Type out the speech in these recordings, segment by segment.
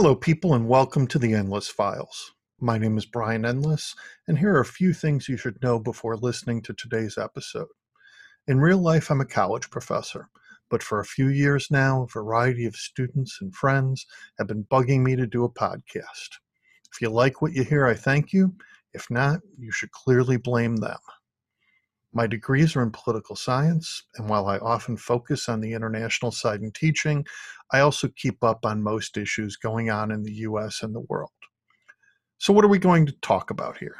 Hello, people, and welcome to the Endless Files. My name is Brian Endless, and here are a few things you should know before listening to today's episode. In real life, I'm a college professor, but for a few years now, a variety of students and friends have been bugging me to do a podcast. If you like what you hear, I thank you. If not, you should clearly blame them. My degrees are in political science, and while I often focus on the international side in teaching, I also keep up on most issues going on in the US and the world. So, what are we going to talk about here?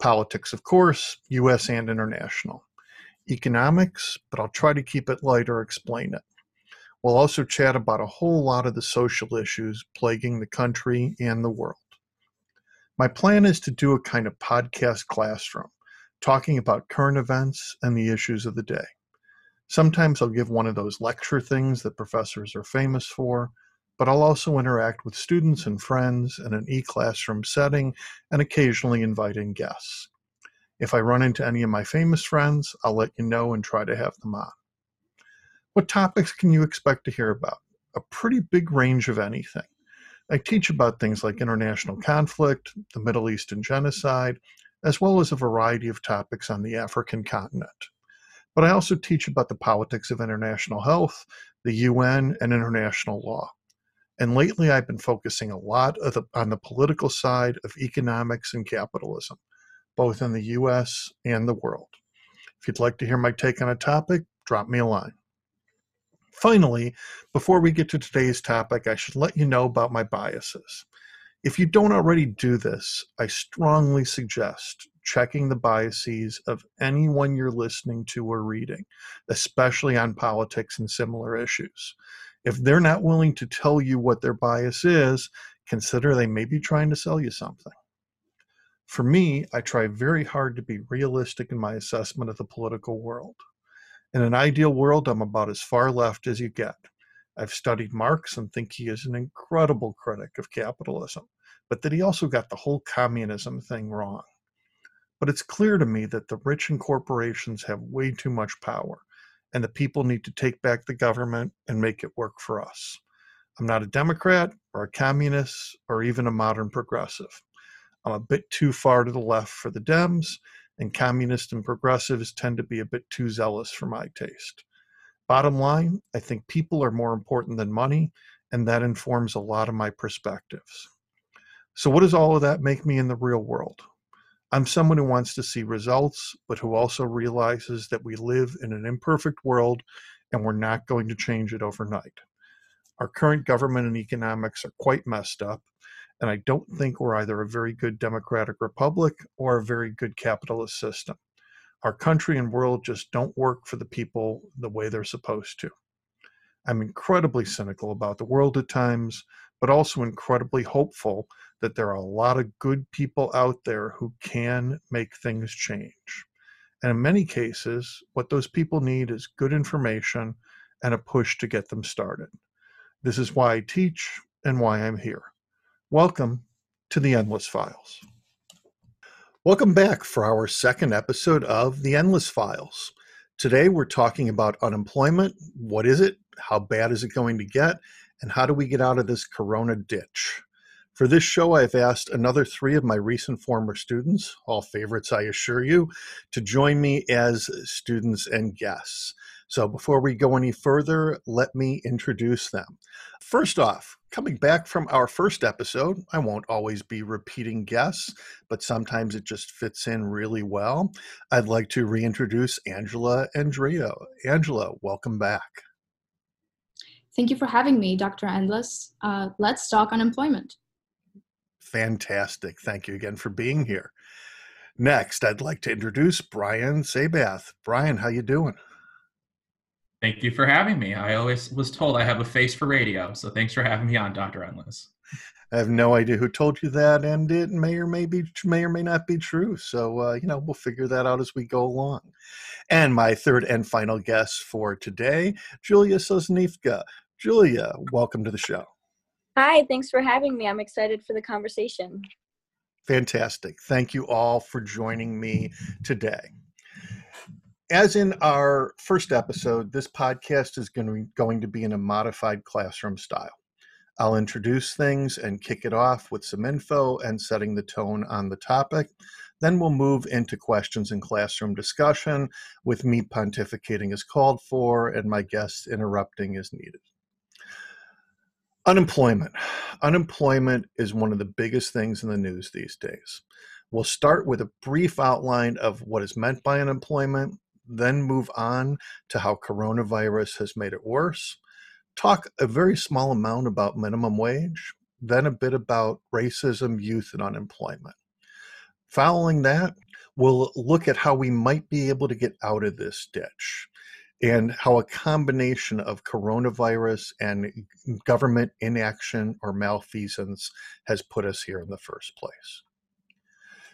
Politics, of course, US and international. Economics, but I'll try to keep it light or explain it. We'll also chat about a whole lot of the social issues plaguing the country and the world. My plan is to do a kind of podcast classroom talking about current events and the issues of the day. Sometimes I'll give one of those lecture things that professors are famous for, but I'll also interact with students and friends in an e classroom setting and occasionally invite in guests. If I run into any of my famous friends, I'll let you know and try to have them on. What topics can you expect to hear about? A pretty big range of anything. I teach about things like international conflict, the Middle Eastern genocide, as well as a variety of topics on the African continent. But I also teach about the politics of international health, the UN, and international law. And lately, I've been focusing a lot the, on the political side of economics and capitalism, both in the US and the world. If you'd like to hear my take on a topic, drop me a line. Finally, before we get to today's topic, I should let you know about my biases. If you don't already do this, I strongly suggest checking the biases of anyone you're listening to or reading, especially on politics and similar issues. If they're not willing to tell you what their bias is, consider they may be trying to sell you something. For me, I try very hard to be realistic in my assessment of the political world. In an ideal world, I'm about as far left as you get. I've studied Marx and think he is an incredible critic of capitalism, but that he also got the whole communism thing wrong. But it's clear to me that the rich and corporations have way too much power, and the people need to take back the government and make it work for us. I'm not a Democrat or a communist or even a modern progressive. I'm a bit too far to the left for the Dems, and communists and progressives tend to be a bit too zealous for my taste. Bottom line, I think people are more important than money, and that informs a lot of my perspectives. So, what does all of that make me in the real world? I'm someone who wants to see results, but who also realizes that we live in an imperfect world and we're not going to change it overnight. Our current government and economics are quite messed up, and I don't think we're either a very good democratic republic or a very good capitalist system our country and world just don't work for the people the way they're supposed to. I'm incredibly cynical about the world at times, but also incredibly hopeful that there are a lot of good people out there who can make things change. And in many cases, what those people need is good information and a push to get them started. This is why I teach and why I'm here. Welcome to the Endless Files. Welcome back for our second episode of The Endless Files. Today we're talking about unemployment. What is it? How bad is it going to get? And how do we get out of this corona ditch? For this show, I've asked another three of my recent former students, all favorites, I assure you, to join me as students and guests. So before we go any further, let me introduce them. First off, coming back from our first episode, I won't always be repeating guests, but sometimes it just fits in really well. I'd like to reintroduce Angela Andrio. Angela, welcome back. Thank you for having me, Dr. Endless. Uh, let's talk unemployment. Fantastic. Thank you again for being here. Next, I'd like to introduce Brian Sabath. Brian, how you doing? Thank you for having me. I always was told I have a face for radio, so thanks for having me on, Dr. Endless. I have no idea who told you that, and it may or may be may or may not be true. So uh, you know, we'll figure that out as we go along. And my third and final guest for today, Julia Sosnivka. Julia, welcome to the show. Hi, thanks for having me. I'm excited for the conversation. Fantastic. Thank you all for joining me today as in our first episode, this podcast is going to, be in a modified classroom style. I'll introduce things and kick it off with some info and setting the tone on the topic. Then we'll move into questions and classroom discussion with me pontificating as called for and my guests interrupting as needed. Unemployment. Unemployment is one of the biggest things in the news these days. We'll start with a brief outline of what is meant by unemployment, then move on to how coronavirus has made it worse, talk a very small amount about minimum wage, then a bit about racism, youth, and unemployment. Following that, we'll look at how we might be able to get out of this ditch and how a combination of coronavirus and government inaction or malfeasance has put us here in the first place.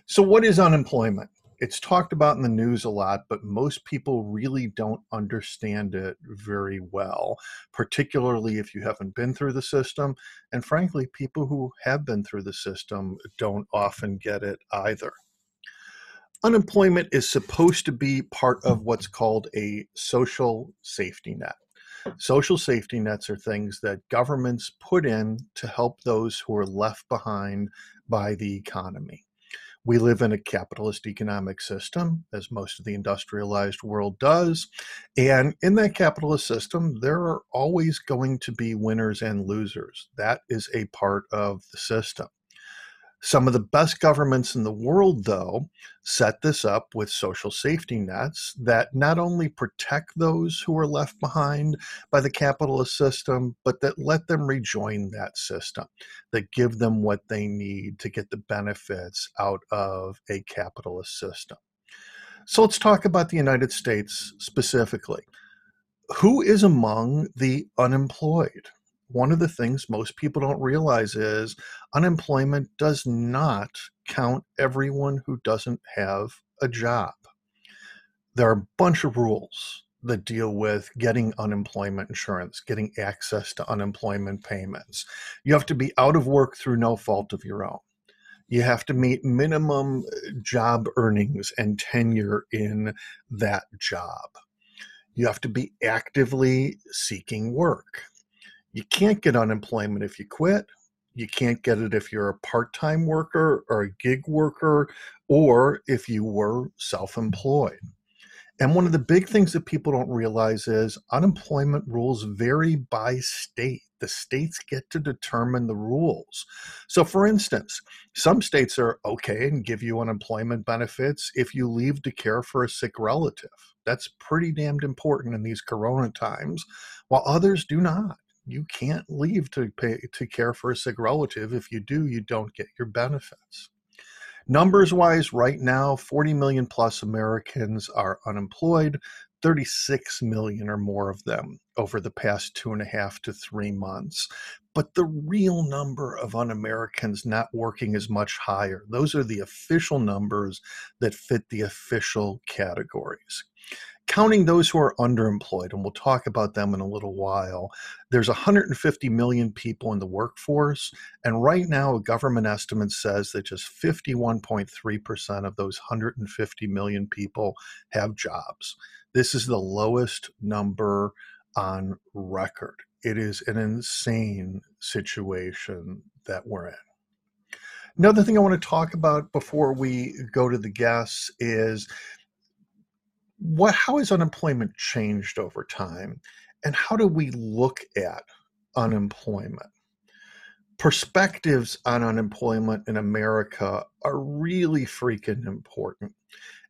So, what is unemployment? It's talked about in the news a lot, but most people really don't understand it very well, particularly if you haven't been through the system. And frankly, people who have been through the system don't often get it either. Unemployment is supposed to be part of what's called a social safety net. Social safety nets are things that governments put in to help those who are left behind by the economy. We live in a capitalist economic system, as most of the industrialized world does. And in that capitalist system, there are always going to be winners and losers. That is a part of the system. Some of the best governments in the world, though, set this up with social safety nets that not only protect those who are left behind by the capitalist system, but that let them rejoin that system, that give them what they need to get the benefits out of a capitalist system. So let's talk about the United States specifically. Who is among the unemployed? One of the things most people don't realize is unemployment does not count everyone who doesn't have a job. There are a bunch of rules that deal with getting unemployment insurance, getting access to unemployment payments. You have to be out of work through no fault of your own. You have to meet minimum uh, job earnings and tenure in that job. You have to be actively seeking work you can't get unemployment if you quit. You can't get it if you're a part time worker or a gig worker or if you were self employed. And one of the big things that people don't realize is unemployment rules vary by state. The states get to determine the rules. So, for instance, some states are okay and give you unemployment benefits if you leave to care for a sick relative. That's pretty damned important in these corona times, while others do not you can't leave to pay to care for a sick relative. If you do, you don't get your benefits. Numbers wise, right now, 40 million plus Americans are unemployed, 36 million or more of them over the past two and a half to three months. But the real number of un Americans not working is much higher. Those are the official numbers that fit the official categories counting those who are underemployed, and we'll talk about them in a little while, there's 150 million people in the workforce. And right now, a government estimate says that just 51.3% of those 150 million people have jobs. This is the lowest number on record. It is an insane situation that we're in. Another thing I want to talk about before we go to the guests is what how has unemployment changed over time and how do we look at unemployment? Perspectives on unemployment in america are really freaking important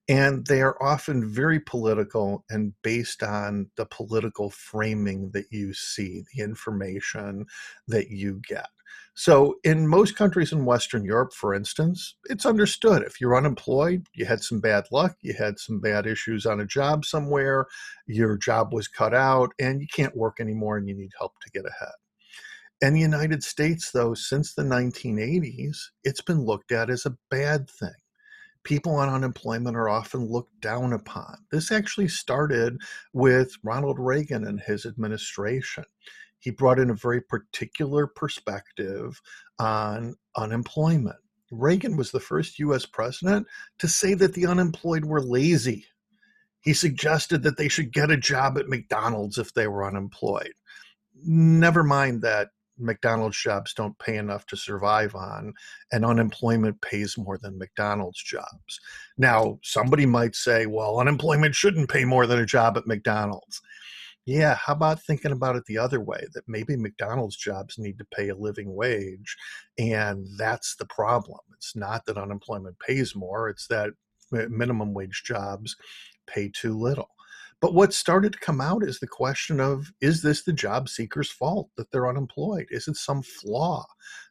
and they are often very political and based on the political framing that you see the information that you get so, in most countries in Western Europe, for instance, it's understood if you're unemployed, you had some bad luck, you had some bad issues on a job somewhere, your job was cut out, and you can't work anymore and you need help to get ahead. In the United States, though, since the 1980s, it's been looked at as a bad thing. People on unemployment are often looked down upon. This actually started with Ronald Reagan and his administration he brought in a very particular perspective on unemployment. Reagan was the first US president to say that the unemployed were lazy. He suggested that they should get a job at McDonald's if they were unemployed. Never mind that McDonald's jobs don't pay enough to survive on, and unemployment pays more than McDonald's jobs. Now, somebody might say, well, unemployment shouldn't pay more than a job at McDonald's. Yeah, how about thinking about it the other way that maybe McDonald's jobs need to pay a living wage, and that's the problem. It's not that unemployment pays more, it's that minimum wage jobs pay too little. But what started to come out is the question of is this the job seeker's fault that they're unemployed? Is it some flaw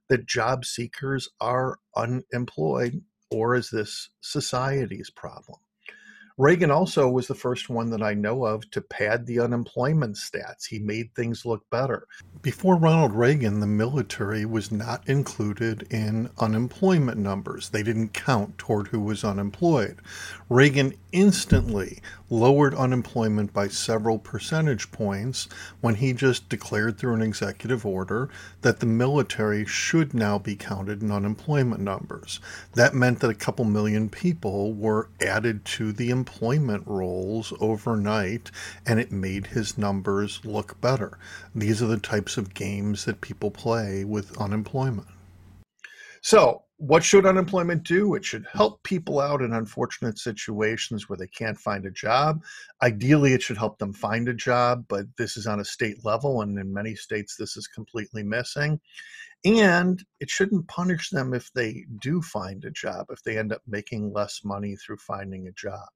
that job seekers are unemployed, or is this society's problem? Reagan also was the first one that I know of to pad the unemployment stats. He made things look better. Before Ronald Reagan, the military was not included in unemployment numbers. They didn't count toward who was unemployed. Reagan instantly lowered unemployment by several percentage points when he just declared through an executive order that the military should now be counted in unemployment numbers. That meant that a couple million people were added to the employment rolls overnight, and it made his numbers look better. These are the types of games that people play with unemployment. So, what should unemployment do? It should help people out in unfortunate situations where they can't find a job. Ideally, it should help them find a job, but this is on a state level, and in many states, this is completely missing. And it shouldn't punish them if they do find a job, if they end up making less money through finding a job.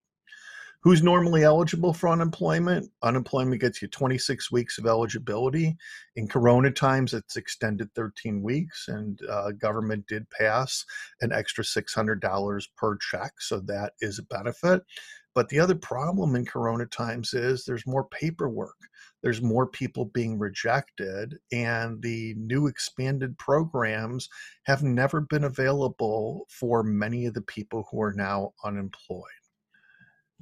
Who's normally eligible for unemployment? Unemployment gets you 26 weeks of eligibility. In Corona times, it's extended 13 weeks, and uh, government did pass an extra $600 per check, so that is a benefit. But the other problem in Corona times is there's more paperwork. There's more people being rejected, and the new expanded programs have never been available for many of the people who are now unemployed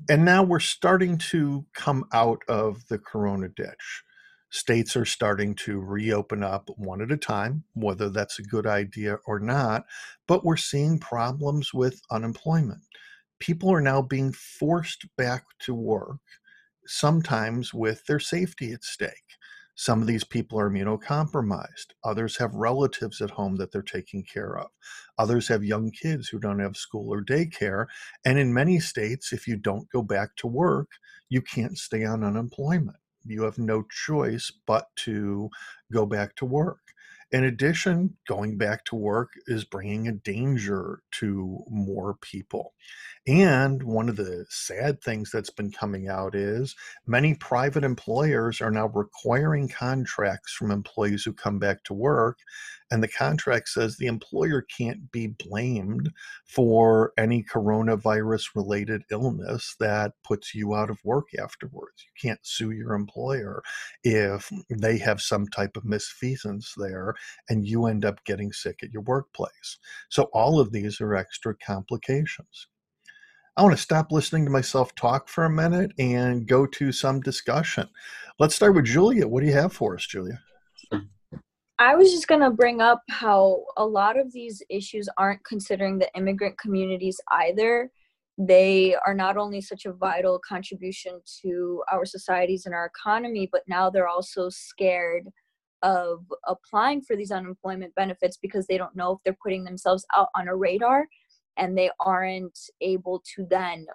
and now we're starting to come out of the corona ditch. States are starting to reopen up one at a time, whether that's a good idea or not. But we're seeing problems with unemployment. People are now being forced back to work, sometimes with their safety at stake. Some of these people are immunocompromised. Others have relatives at home that they're taking care of. Others have young kids who don't have school or daycare. And in many states, if you don't go back to work, you can't stay on unemployment. You have no choice but to go back to work. In addition, going back to work is bringing a danger to more people. And one of the sad things that's been coming out is many private employers are now requiring contracts from employees who come back to work. And the contract says the employer can't be blamed for any coronavirus related illness that puts you out of work afterwards. You can't sue your employer if they have some type of misfeasance there and you end up getting sick at your workplace. So all of these are extra complications. I want to stop listening to myself talk for a minute and go to some discussion. Let's start with Julia. What do you have for us, Julia? I was just going to bring up how a lot of these issues aren't considering the immigrant communities either. They are not only such a vital contribution to our societies and our economy, but now they're also scared of applying for these unemployment benefits because they don't know if they're putting themselves out on a radar and they aren't able to then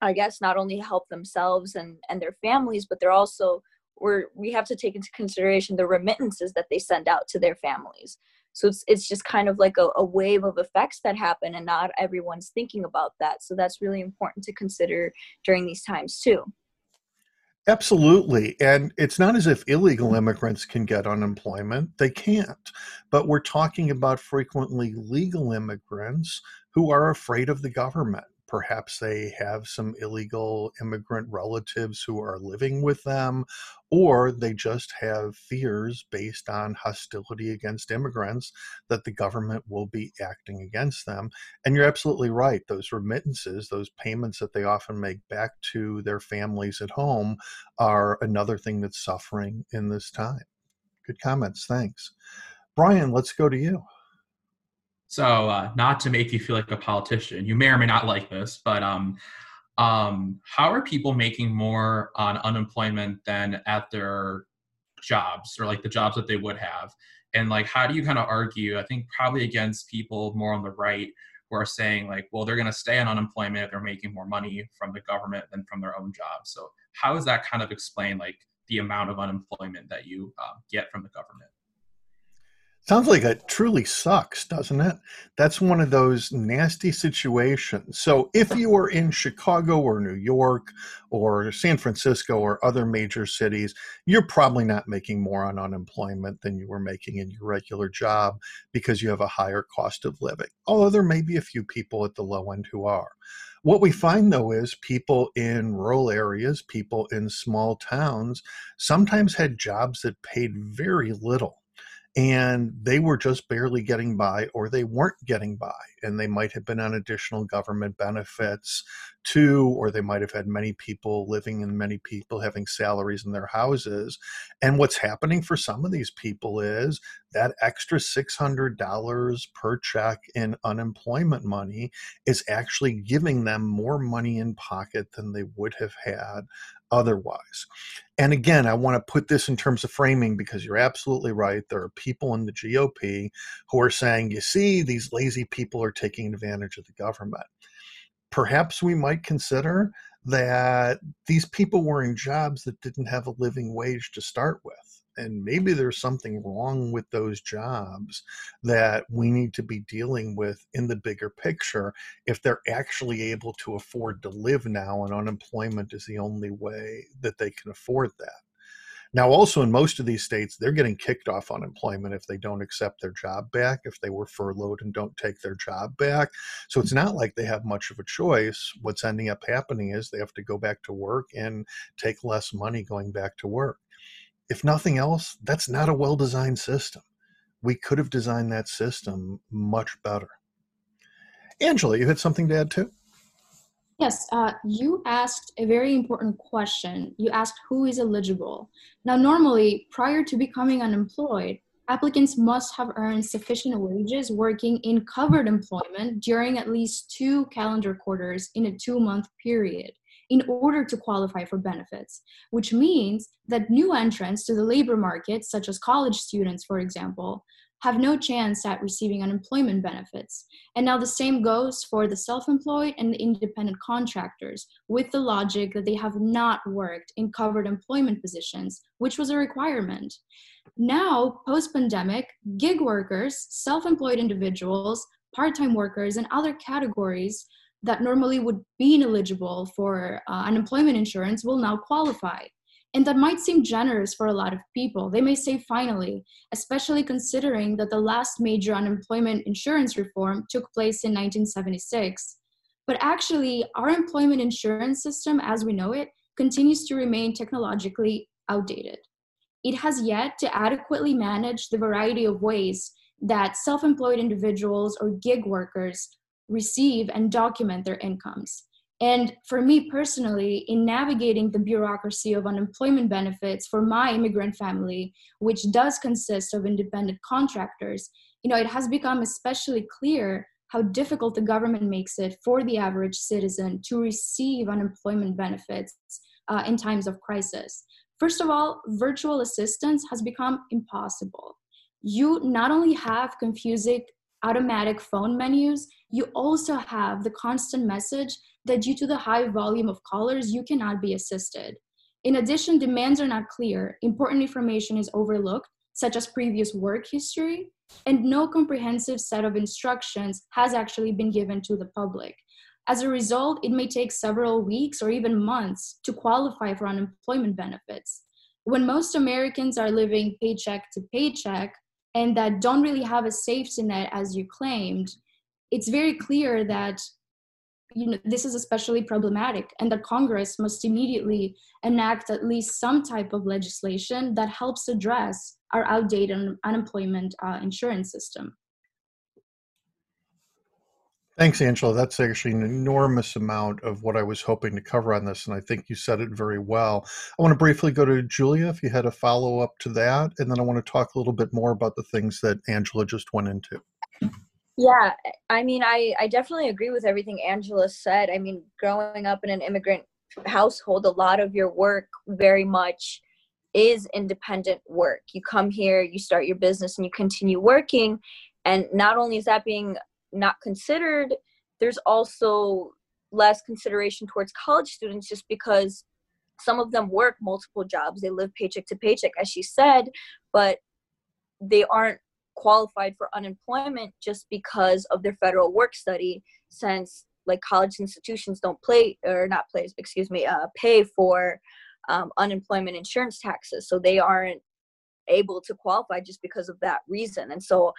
i guess not only help themselves and and their families but they're also we're we have to take into consideration the remittances that they send out to their families so it's it's just kind of like a, a wave of effects that happen and not everyone's thinking about that so that's really important to consider during these times too Absolutely. And it's not as if illegal immigrants can get unemployment. They can't. But we're talking about frequently legal immigrants who are afraid of the government. Perhaps they have some illegal immigrant relatives who are living with them, or they just have fears based on hostility against immigrants that the government will be acting against them. And you're absolutely right. Those remittances, those payments that they often make back to their families at home, are another thing that's suffering in this time. Good comments. Thanks. Brian, let's go to you. So, uh, not to make you feel like a politician, you may or may not like this, but um, um, how are people making more on unemployment than at their jobs or like the jobs that they would have? And like how do you kind of argue i think probably against people more on the right who are saying like well they're going to stay on unemployment if they're making more money from the government than from their own jobs so how is that kind of explain like the amount of unemployment that you uh, get from the government Sounds like it truly sucks, doesn't it? That's one of those nasty situations. So, if you are in Chicago or New York or San Francisco or other major cities, you're probably not making more on unemployment than you were making in your regular job because you have a higher cost of living. Although there may be a few people at the low end who are. What we find though is people in rural areas, people in small towns, sometimes had jobs that paid very little and they were just barely getting by or they weren't getting by and they might have been on additional government benefits too or they might have had many people living and many people having salaries in their houses. And what's happening for some of these people is that extra $600 per check in unemployment money is actually giving them more money in pocket than they would have had otherwise. And again, I want to put this in terms of framing because you're absolutely right. There are people in the GOP who are saying, you see, these lazy people are taking advantage of the government. Perhaps we might consider that these people were in jobs that didn't have a living wage to start with and maybe there's something wrong with those jobs that we need to be dealing with in the bigger picture if they're actually able to afford to live now and unemployment is the only way that they can afford that. Now also in most of these states they're getting kicked off unemployment if they don't accept their job back if they were furloughed and don't take their job back. So it's not like they have much of a choice. What's ending up happening is they have to go back to work and take less money going back to work if nothing else, that's not a well designed system. We could have designed that system much better. Angela, you had something to add too? Yes, uh, you asked a very important question. You asked who is eligible. Now, normally, prior to becoming unemployed, applicants must have earned sufficient wages working in covered employment during at least two calendar quarters in a two month period in order to qualify for benefits, which means that new entrants to the labor market, such as college students, for example, have no chance at receiving unemployment benefits. And now the same goes for the self employed and the independent contractors, with the logic that they have not worked in covered employment positions, which was a requirement. Now, post pandemic, gig workers, self employed individuals, part time workers, and other categories that normally would be ineligible for uh, unemployment insurance will now qualify. And that might seem generous for a lot of people. They may say finally, especially considering that the last major unemployment insurance reform took place in 1976. But actually, our employment insurance system as we know it continues to remain technologically outdated. It has yet to adequately manage the variety of ways that self employed individuals or gig workers receive and document their incomes. And for me personally, in navigating the bureaucracy of unemployment benefits for my immigrant family, which does consist of independent contractors, you know, it has become especially clear how difficult the government makes it for the average citizen to receive unemployment benefits uh, in times of crisis. First of all, virtual assistance has become impossible. You not only have confusing automatic phone menus, you also have the constant message that due to the high volume of callers, you cannot be assisted. In addition, demands are not clear, important information is overlooked, such as previous work history, and no comprehensive set of instructions has actually been given to the public. As a result, it may take several weeks or even months to qualify for unemployment benefits. When most Americans are living paycheck to paycheck, and that don't really have a safety net as you claimed it's very clear that you know this is especially problematic and that congress must immediately enact at least some type of legislation that helps address our outdated unemployment uh, insurance system Thanks, Angela. That's actually an enormous amount of what I was hoping to cover on this, and I think you said it very well. I want to briefly go to Julia if you had a follow up to that, and then I want to talk a little bit more about the things that Angela just went into. Yeah, I mean, I, I definitely agree with everything Angela said. I mean, growing up in an immigrant household, a lot of your work very much is independent work. You come here, you start your business, and you continue working. And not only is that being not considered, there's also less consideration towards college students just because some of them work multiple jobs. They live paycheck to paycheck, as she said, but they aren't qualified for unemployment just because of their federal work study since like college institutions don't play or not play excuse me uh, pay for um, unemployment insurance taxes so they aren't able to qualify just because of that reason and so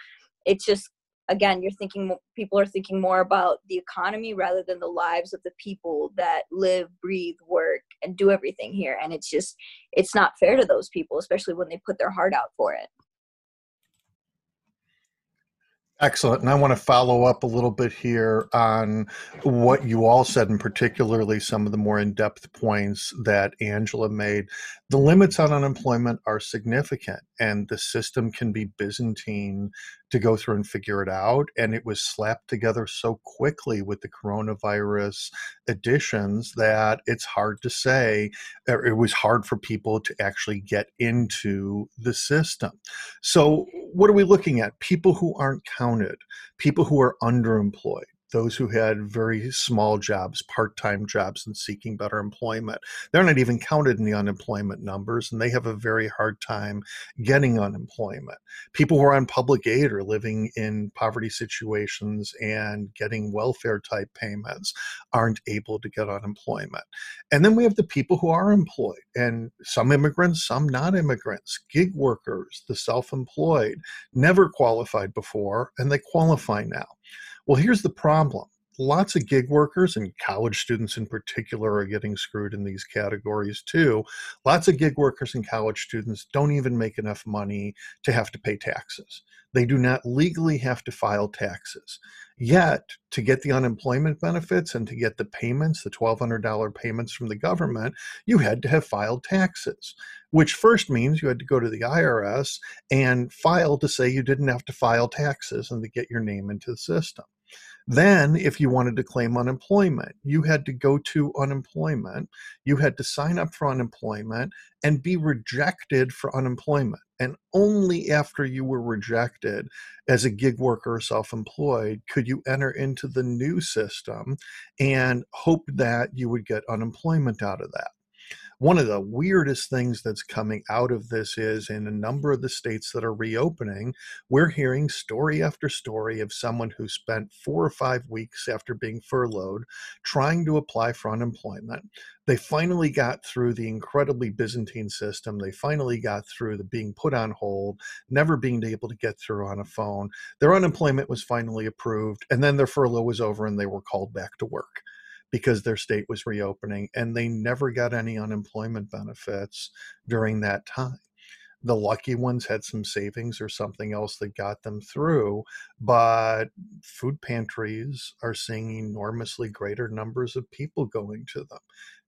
it's just again you're thinking people are thinking more about the economy rather than the lives of the people that live breathe work and do everything here and it's just it's not fair to those people especially when they put their heart out for it Excellent. And I want to follow up a little bit here on what you all said, and particularly some of the more in depth points that Angela made. The limits on unemployment are significant, and the system can be Byzantine to go through and figure it out. And it was slapped together so quickly with the coronavirus additions that it's hard to say, it was hard for people to actually get into the system. So, what are we looking at? People who aren't counted, people who are underemployed those who had very small jobs, part time jobs, and seeking better employment. They're not even counted in the unemployment numbers, and they have a very hard time getting unemployment. People who are on public aid or living in poverty situations and getting welfare type payments aren't able to get unemployment. And then we have the people who are employed, and some immigrants, some non immigrants, gig workers, the self employed, never qualified before, and they qualify now. Well, here's the problem lots of gig workers and college students in particular are getting screwed in these categories too. Lots of gig workers and college students don't even make enough money to have to pay taxes. They do not legally have to file taxes. Yet, to get the unemployment benefits and to get the payments, the $1,200 payments from the government, you had to have filed taxes, which first means you had to go to the IRS and file to say you didn't have to file taxes and to get your name into the system. Then, if you wanted to claim unemployment, you had to go to unemployment, you had to sign up for unemployment and be rejected for unemployment. And only after you were rejected as a gig worker or self employed could you enter into the new system and hope that you would get unemployment out of that one of the weirdest things that's coming out of this is in a number of the states that are reopening, we're hearing story after story of someone who spent four or five weeks after being furloughed trying to apply for unemployment. They finally got through the incredibly Byzantine system. They finally got through the being put on hold, never being able to get through on a phone. Their unemployment was finally approved, and then their furlough was over and they were called back to work because their state was reopening and they never got any unemployment benefits during that time. The lucky ones had some savings or something else that got them through, but food pantries are seeing enormously greater numbers of people going to them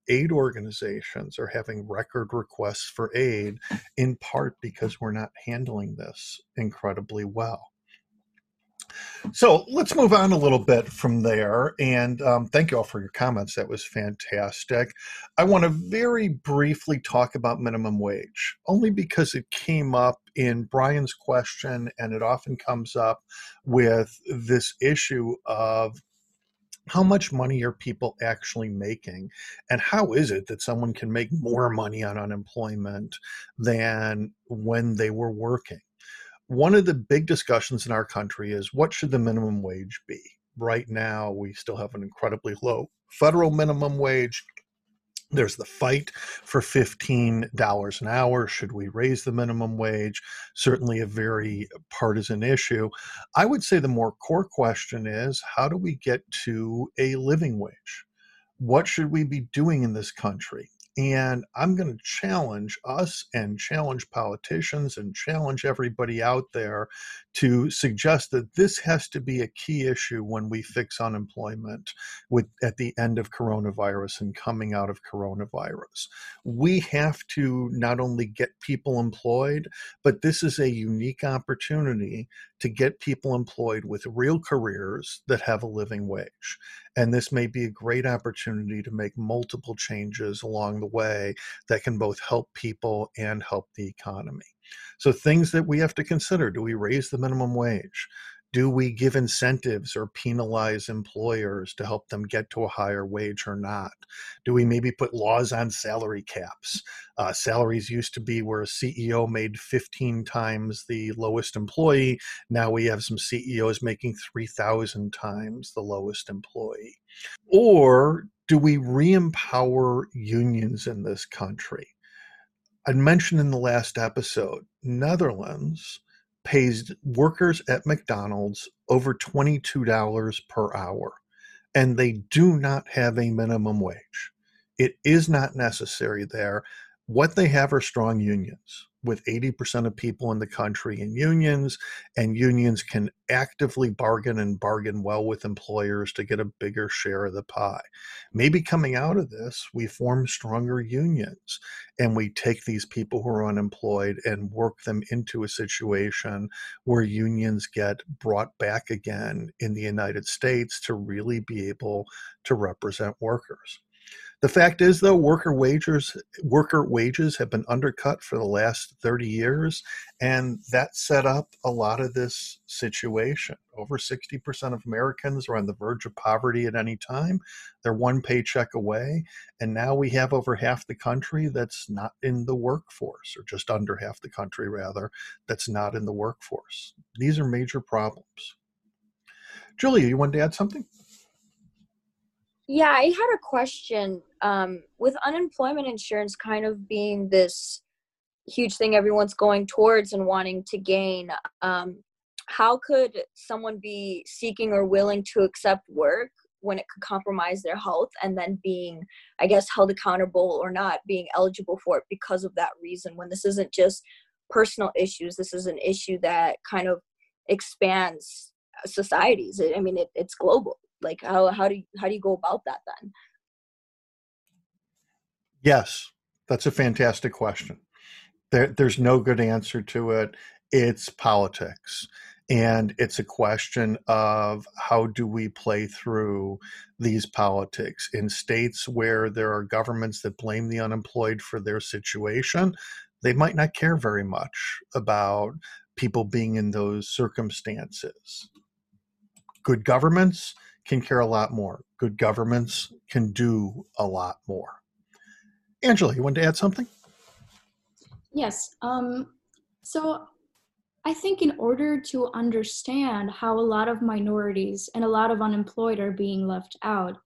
aid organizations are having record requests for aid in part because we're not handling this incredibly well. So let's move on a little bit from there. And um, thank you all for your comments. That was fantastic. I want to very briefly talk about minimum wage, only because it came up in Brian's question, and it often comes up with this issue of how much money are people actually making and how is it that someone can make more money on unemployment than when they were working one of the big discussions in our country is what should the minimum wage be? Right now, we still have an incredibly low federal minimum wage. There's the fight for $15 an hour. Should we raise the minimum wage? Certainly a very partisan issue. I would say the more core question is how do we get to a living wage? What should we be doing in this country? And I'm going to challenge us and challenge politicians and challenge everybody out there to suggest that this has to be a key issue when we fix unemployment with at the end of coronavirus and coming out of coronavirus. We have to not only get people employed, but this is a unique opportunity to get people employed with real careers that have a living wage. And this may be a great opportunity to make multiple changes along the way that can both help people and help the economy. So, things that we have to consider do we raise the minimum wage? do we give incentives or penalize employers to help them get to a higher wage or not? Do we maybe put laws on salary caps? Uh, salaries used to be where a CEO made 15 times the lowest employee. Now we have some CEOs making 3,000 times the lowest employee. Or do we re empower unions in this country? I mentioned in the last episode, Netherlands pays workers at McDonald's over $22 per hour, and they do not have a minimum wage. It is not necessary there. What they have are strong unions with 80% of people in the country in unions, and unions can actively bargain and bargain well with employers to get a bigger share of the pie. Maybe coming out of this, we form stronger unions and we take these people who are unemployed and work them into a situation where unions get brought back again in the United States to really be able to represent workers. The fact is, though, worker wages worker wages have been undercut for the last 30 years, and that set up a lot of this situation. Over 60% of Americans are on the verge of poverty at any time. They're one paycheck away, and now we have over half the country that's not in the workforce, or just under half the country, rather, that's not in the workforce. These are major problems. Julia, you wanted to add something? Yeah, I had a question. Um, with unemployment insurance kind of being this huge thing everyone's going towards and wanting to gain, um, how could someone be seeking or willing to accept work when it could compromise their health and then being, I guess, held accountable or not being eligible for it because of that reason? When this isn't just personal issues, this is an issue that kind of expands societies. I mean, it, it's global like how how do you, how do you go about that then yes that's a fantastic question there, there's no good answer to it it's politics and it's a question of how do we play through these politics in states where there are governments that blame the unemployed for their situation they might not care very much about people being in those circumstances good governments can care a lot more. Good governments can do a lot more. Angela, you want to add something? Yes. Um, so I think in order to understand how a lot of minorities and a lot of unemployed are being left out,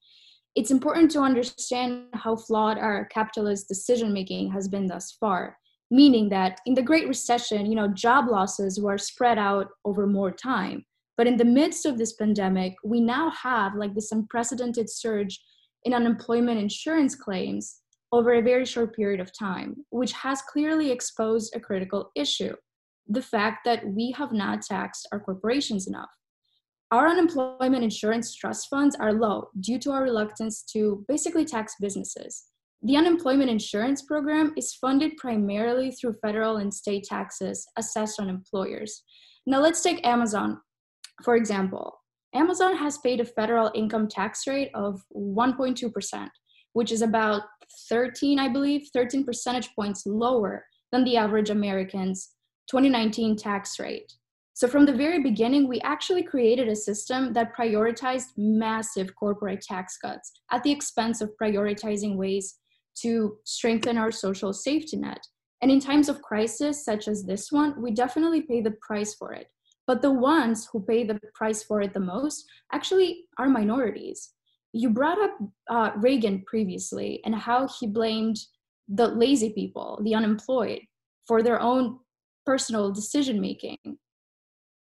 it's important to understand how flawed our capitalist decision making has been thus far. Meaning that in the Great Recession, you know, job losses were spread out over more time. But in the midst of this pandemic, we now have like this unprecedented surge in unemployment insurance claims over a very short period of time, which has clearly exposed a critical issue the fact that we have not taxed our corporations enough. Our unemployment insurance trust funds are low due to our reluctance to basically tax businesses. The unemployment insurance program is funded primarily through federal and state taxes assessed on employers. Now, let's take Amazon, for example, Amazon has paid a federal income tax rate of 1.2%, which is about 13, I believe, 13 percentage points lower than the average American's 2019 tax rate. So, from the very beginning, we actually created a system that prioritized massive corporate tax cuts at the expense of prioritizing ways to strengthen our social safety net. And in times of crisis, such as this one, we definitely pay the price for it. But the ones who pay the price for it the most actually are minorities. You brought up uh, Reagan previously and how he blamed the lazy people, the unemployed, for their own personal decision making.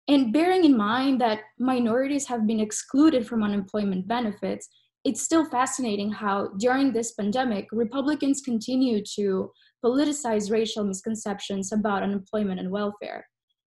And bearing in mind that minorities have been excluded from unemployment benefits, it's still fascinating how during this pandemic, Republicans continue to politicize racial misconceptions about unemployment and welfare.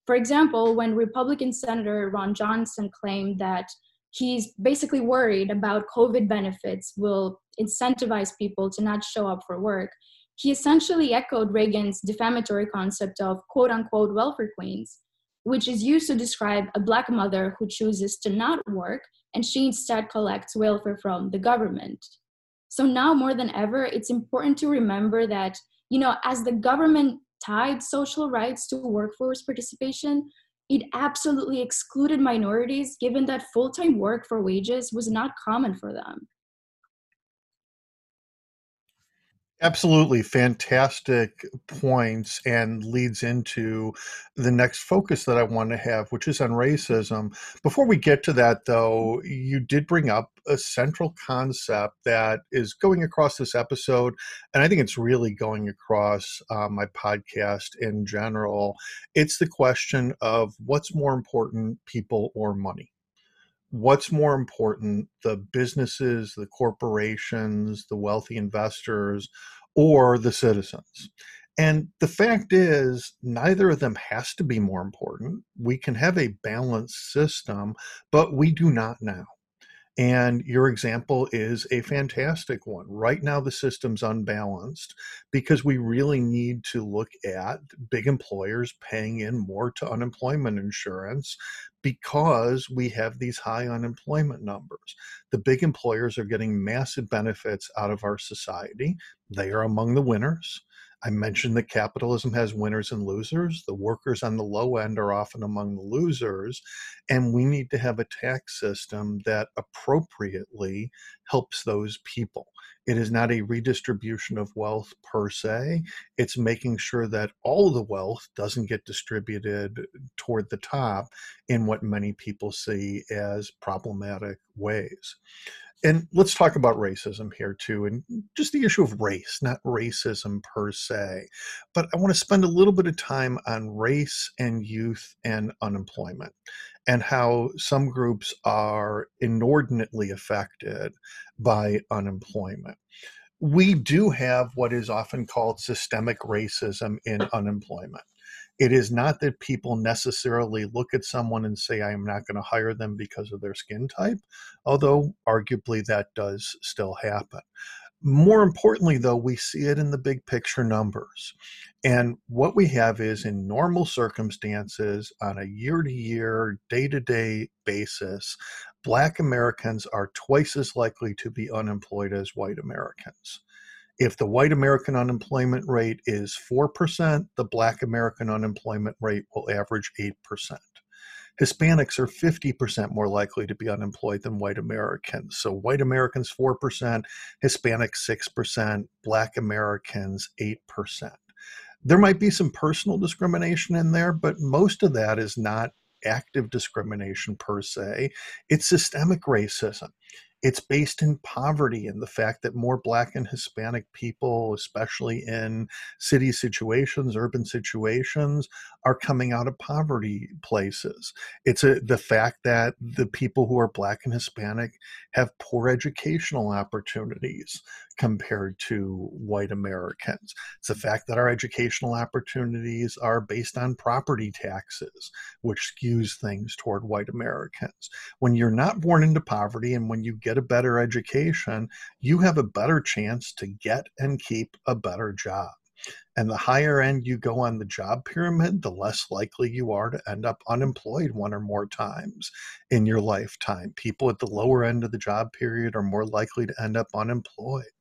For example, when Republican Senator Ron Johnson claimed that he's basically worried about COVID benefits will incentivize people to not show up for work, he essentially echoed Reagan's defamatory concept of quote unquote welfare queens. which is used to describe a black mother who chooses to not work and she instead collects welfare from the government. So now more than ever, it's important to remember that, you know, as the government tied social rights to workforce participation, it absolutely excluded minorities given that full-time work for wages was not common for them. Absolutely fantastic points and leads into the next focus that I want to have, which is on racism. Before we get to that, though, you did bring up a central concept that is going across this episode, and I think it's really going across uh, my podcast in general. It's the question of what's more important, people or money? What's more important the businesses the corporations the wealthy investors or the citizens? And the fact is neither of them has to be more important. We can have a balanced system but we do not now and your example is a fantastic one. Right now, the system's unbalanced because we really need to look at big employers paying in more to unemployment insurance because we have these high unemployment numbers. The big employers are getting massive benefits out of our society. They are among the winners. I mentioned that capitalism has winners and losers. The workers on the low end are often among the losers. And we need to have a tax system that appropriately helps those people. It is not a redistribution of wealth per se. It's making sure that all the wealth doesn't get distributed toward the top in what many people see as problematic ways and let's talk about racism here too and just the issue of race not racism per se. But i want to spend a little bit of time on race and youth and unemployment and how some groups are inordinately affected by unemployment. We do have what is often called systemic racism in unemployment it is not that people necessarily look at someone and say, I am not going to hire them because of their skin type, although arguably that does still happen. More importantly, though, we see it in the big picture numbers. And what we have is in normal circumstances, on a year to year, day to day basis, Black Americans are twice as likely to be unemployed as white Americans. If the white American unemployment rate is 4%, the black American unemployment rate will average 8%. Hispanics are 50% more likely to be unemployed than white Americans. So white Americans 4%, Hispanics 6%, black Americans 8%. There might be some personal discrimination in there, but most of that is not active discrimination per se. It's systemic racism it's based in poverty and the fact that more black and hispanic people especially in city situations urban situations are coming out of poverty places. It's a, the fact that the people who are black and hispanic have poor educational opportunities compared to white Americans. It's the fact that our educational opportunities are based on property taxes, which skews things toward white Americans. When you're not born into poverty and when you get a better education, you have a better chance to get and keep a better job. And the higher end you go on the job pyramid, the less likely you are to end up unemployed one or more times in your lifetime. People at the lower end of the job period are more likely to end up unemployed.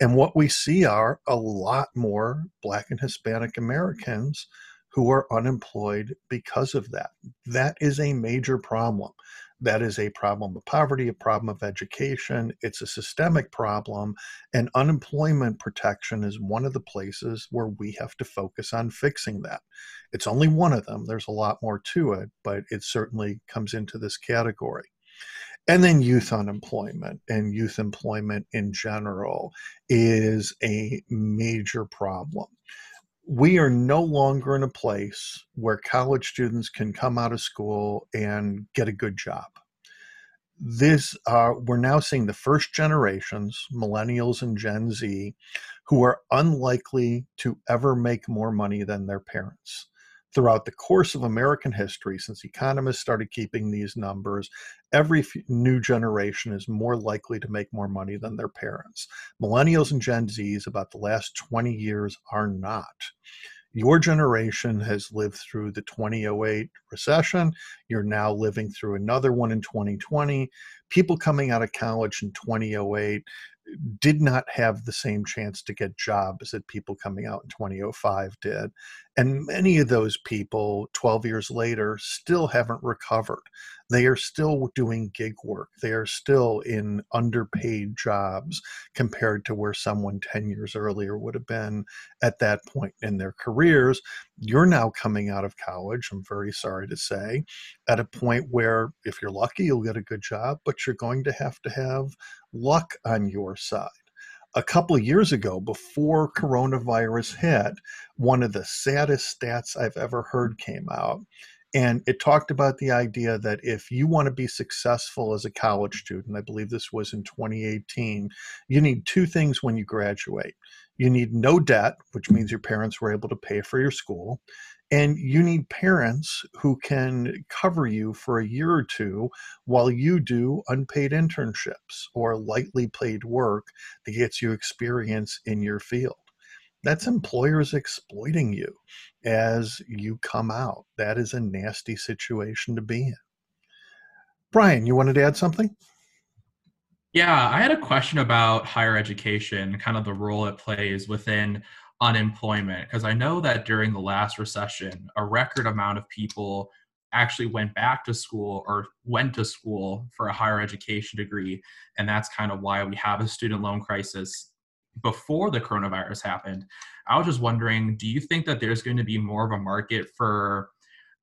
And what we see are a lot more Black and Hispanic Americans who are unemployed because of that. That is a major problem. That is a problem of poverty, a problem of education. It's a systemic problem. And unemployment protection is one of the places where we have to focus on fixing that. It's only one of them. There's a lot more to it, but it certainly comes into this category. And then youth unemployment and youth employment in general is a major problem. We are no longer in a place where college students can come out of school and get a good job. This uh, we're now seeing the first generations, millennials and Gen Z, who are unlikely to ever make more money than their parents throughout the course of American history, since economists started keeping these numbers, every new generation is more likely to make more money than their parents. Millennials and Gen Zs, about the last 20 years, are not. Your generation has lived through the 2008 recession. You're now living through another one in 2020. People coming out of college in 2008 did not have the same chance to get jobs that people coming out in 2005 did. And many of those people, 12 years later, still haven't recovered. They are still doing gig work. They are still in underpaid jobs compared to where someone 10 years earlier would have been at that point in their careers. You're now coming out of college, I'm very sorry to say, at a point where if you're lucky, you'll get a good job, but you're going to have to have luck on your side a couple of years ago, before coronavirus hit, one of the saddest stats I've ever heard came out. And it talked about the idea that if you want to be successful as a college student, I believe this was in 2018, you need two things when you graduate. You need no debt, which means your parents were able to pay for your school. And you need parents who can cover you for a year or two while you do unpaid internships or lightly paid work that gets you experience in your field. That's employers exploiting you as you come out. That is a nasty situation to be in. Brian, you wanted to add something? Yeah, I had a question about higher education, kind of the role it plays within unemployment because I know that during the last recession, a record amount of people actually went back to school or went to school for a higher education degree. And that's kind of why we have a student loan crisis before the coronavirus happened. I was just wondering do you think that there's going to be more of a market for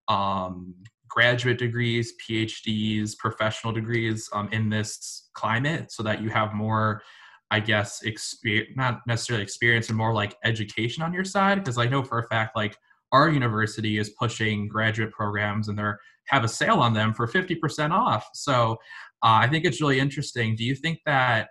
um, graduate degrees, PhDs, professional degrees um, in this climate so that you have more I guess, experience, not necessarily experience and more like education on your side? Because I know for a fact, like our university is pushing graduate programs and they're have a sale on them for 50% off. So uh, I think it's really interesting. Do you think that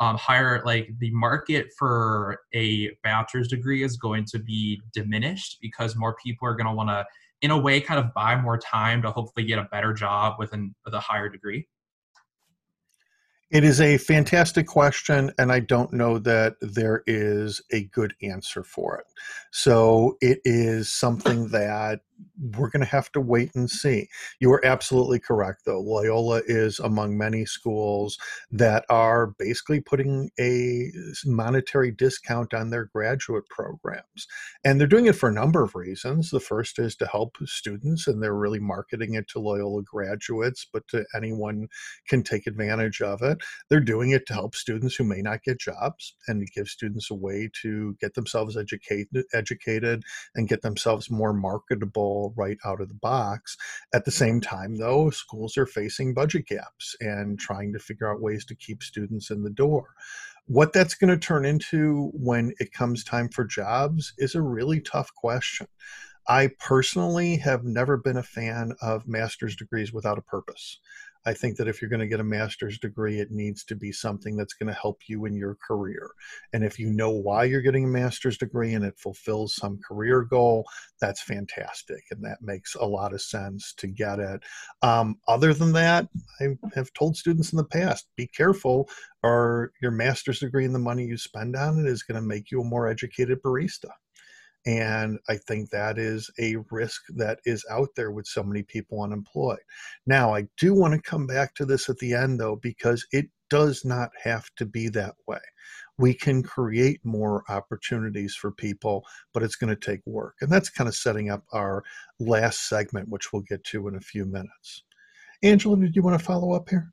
um, higher, like the market for a bachelor's degree is going to be diminished because more people are going to want to, in a way, kind of buy more time to hopefully get a better job with, an, with a higher degree? It is a fantastic question, and I don't know that there is a good answer for it. So it is something that we're going to have to wait and see. You are absolutely correct, though. Loyola is among many schools that are basically putting a monetary discount on their graduate programs. And they're doing it for a number of reasons. The first is to help students, and they're really marketing it to Loyola graduates, but to anyone can take advantage of it. They're doing it to help students who may not get jobs and give students a way to get themselves educated, educated and get themselves more marketable right out of the box. At the same time, though, schools are facing budget gaps and trying to figure out ways to keep students in the door. What that's going to turn into when it comes time for jobs is a really tough question. I personally have never been a fan of master's degrees without a purpose. I think that if you're going to get a master's degree, it needs to be something that's going to help you in your career. And if you know why you're getting a master's degree and it fulfills some career goal, that's fantastic. And that makes a lot of sense to get it. Um, other than that, I have told students in the past be careful, or your master's degree and the money you spend on it is going to make you a more educated barista. And I think that is a risk that is out there with so many people unemployed. Now, I do want to come back to this at the end, though, because it does not have to be that way. We can create more opportunities for people, but it's going to take work. And that's kind of setting up our last segment, which we'll get to in a few minutes. Angela, did you want to follow up here?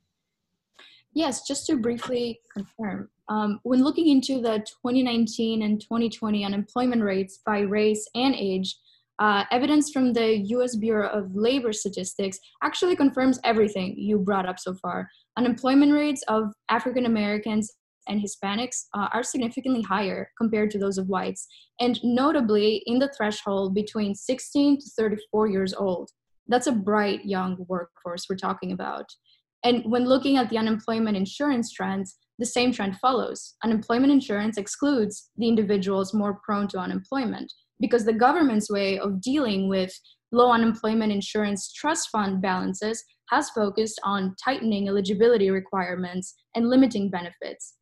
Yes, just to briefly confirm, um, when looking into the 2019 and 2020 unemployment rates by race and age, uh, evidence from the US Bureau of Labor Statistics actually confirms everything you brought up so far. Unemployment rates of African Americans and Hispanics uh, are significantly higher compared to those of whites, and notably in the threshold between 16 to 34 years old. That's a bright young workforce we're talking about. And when looking at the unemployment insurance trends, the same trend follows. Unemployment insurance excludes the individuals more prone to unemployment because the government's way of dealing with low unemployment insurance trust fund balances has focused on tightening eligibility requirements and limiting benefits.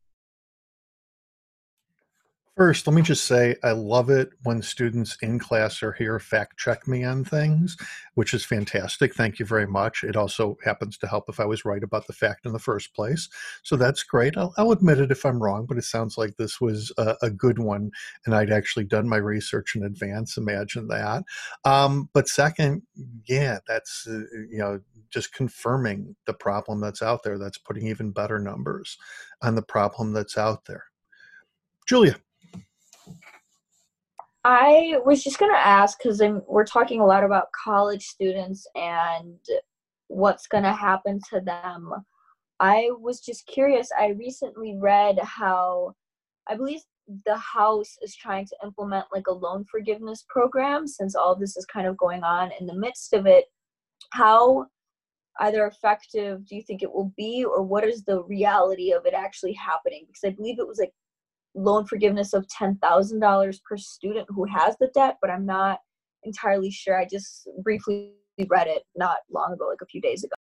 First, let me just say I love it when students in class are here fact check me on things, which is fantastic. Thank you very much. It also happens to help if I was right about the fact in the first place. So that's great. I'll, I'll admit it if I'm wrong, but it sounds like this was a, a, good one and I'd actually done my research in advance. Imagine that. Um, but second, yeah, that's, uh, you know, just confirming the problem that's out there. That's putting even better numbers on the problem that's out there. Julia. I was just going to ask because we're talking a lot about college students and what's going to happen to them. I was just curious. I recently read how I believe the House is trying to implement like a loan forgiveness program since all this is kind of going on in the midst of it. How either effective do you think it will be, or what is the reality of it actually happening? Because I believe it was like loan forgiveness of $10,000 per student who has the debt, but I'm not entirely sure. I just briefly read it not long ago, like a few days ago.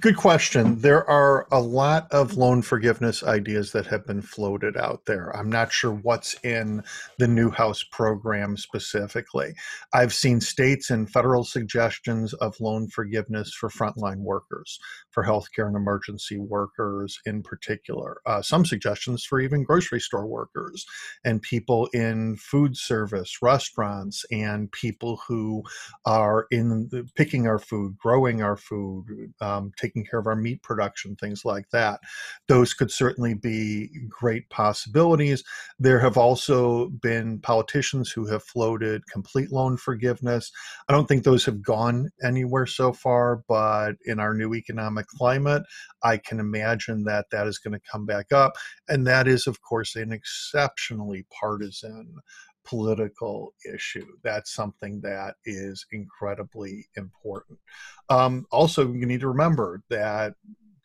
Good question. There are a lot of loan forgiveness ideas that have been floated out there. I'm not sure what's in the new House program specifically. I've seen states and federal suggestions of loan forgiveness for frontline workers, for healthcare and emergency workers in particular. Uh, some suggestions for even grocery store workers and people in food service, restaurants, and people who are in the, picking our food, growing our food. Um, taking care of our meat production, things like that. Those could certainly be great possibilities. There have also been politicians who have floated complete loan forgiveness. I don't think those have gone anywhere so far, but in our new economic climate, I can imagine that that is going to come back up. And that is, of course, an exceptionally partisan political issue. That's something that is incredibly important. Um, also, you need to remember that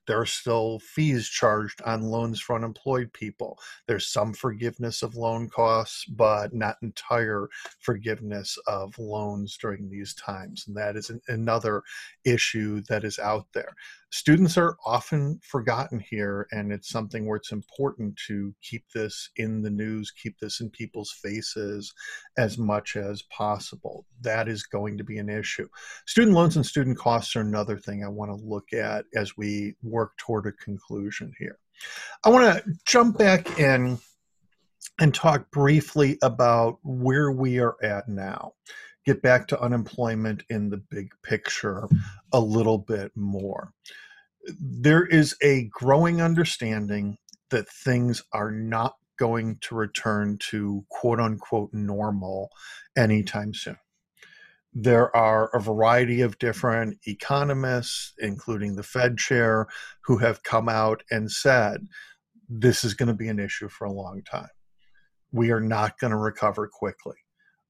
there are still fees charged on loans for unemployed people. There's some forgiveness of loan costs, but not entire forgiveness of loans during these times. And that is an, another issue that is out there students are often forgotten here and it's something where it's important to keep this in the news keep this in people's faces as much as possible. That is going to be an issue. Student loans and student costs are another thing i want to look at as we work toward a conclusion here. I want to jump back in and talk briefly about where we are at now get back to unemployment in the big picture a little bit more. There is a growing understanding that things are not going to return to quote unquote normal anytime soon. There are a variety of different economists, including the Fed chair, who have come out and said this is going to be an issue for a long time. We are not going to recover quickly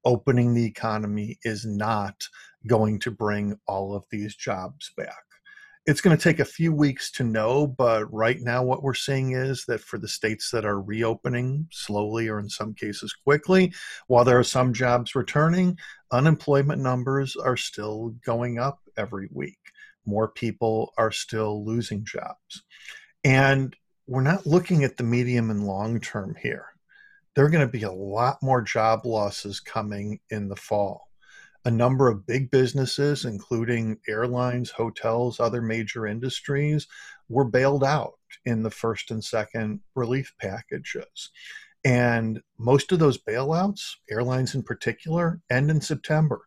opening the economy is not going to bring all of these jobs back. It's going to take a few weeks to know, but right now, what we're seeing is that for the states that are reopening slowly or in some cases quickly, while there are some jobs returning, unemployment numbers are still going up every week. More people are still losing jobs. And we're not looking at the medium and long term here there are going to be a lot more job losses coming in the fall. A number of big businesses, including airlines, hotels, other major industries, were bailed out in the first and second relief packages. And most of those bailouts, airlines in particular, end in September.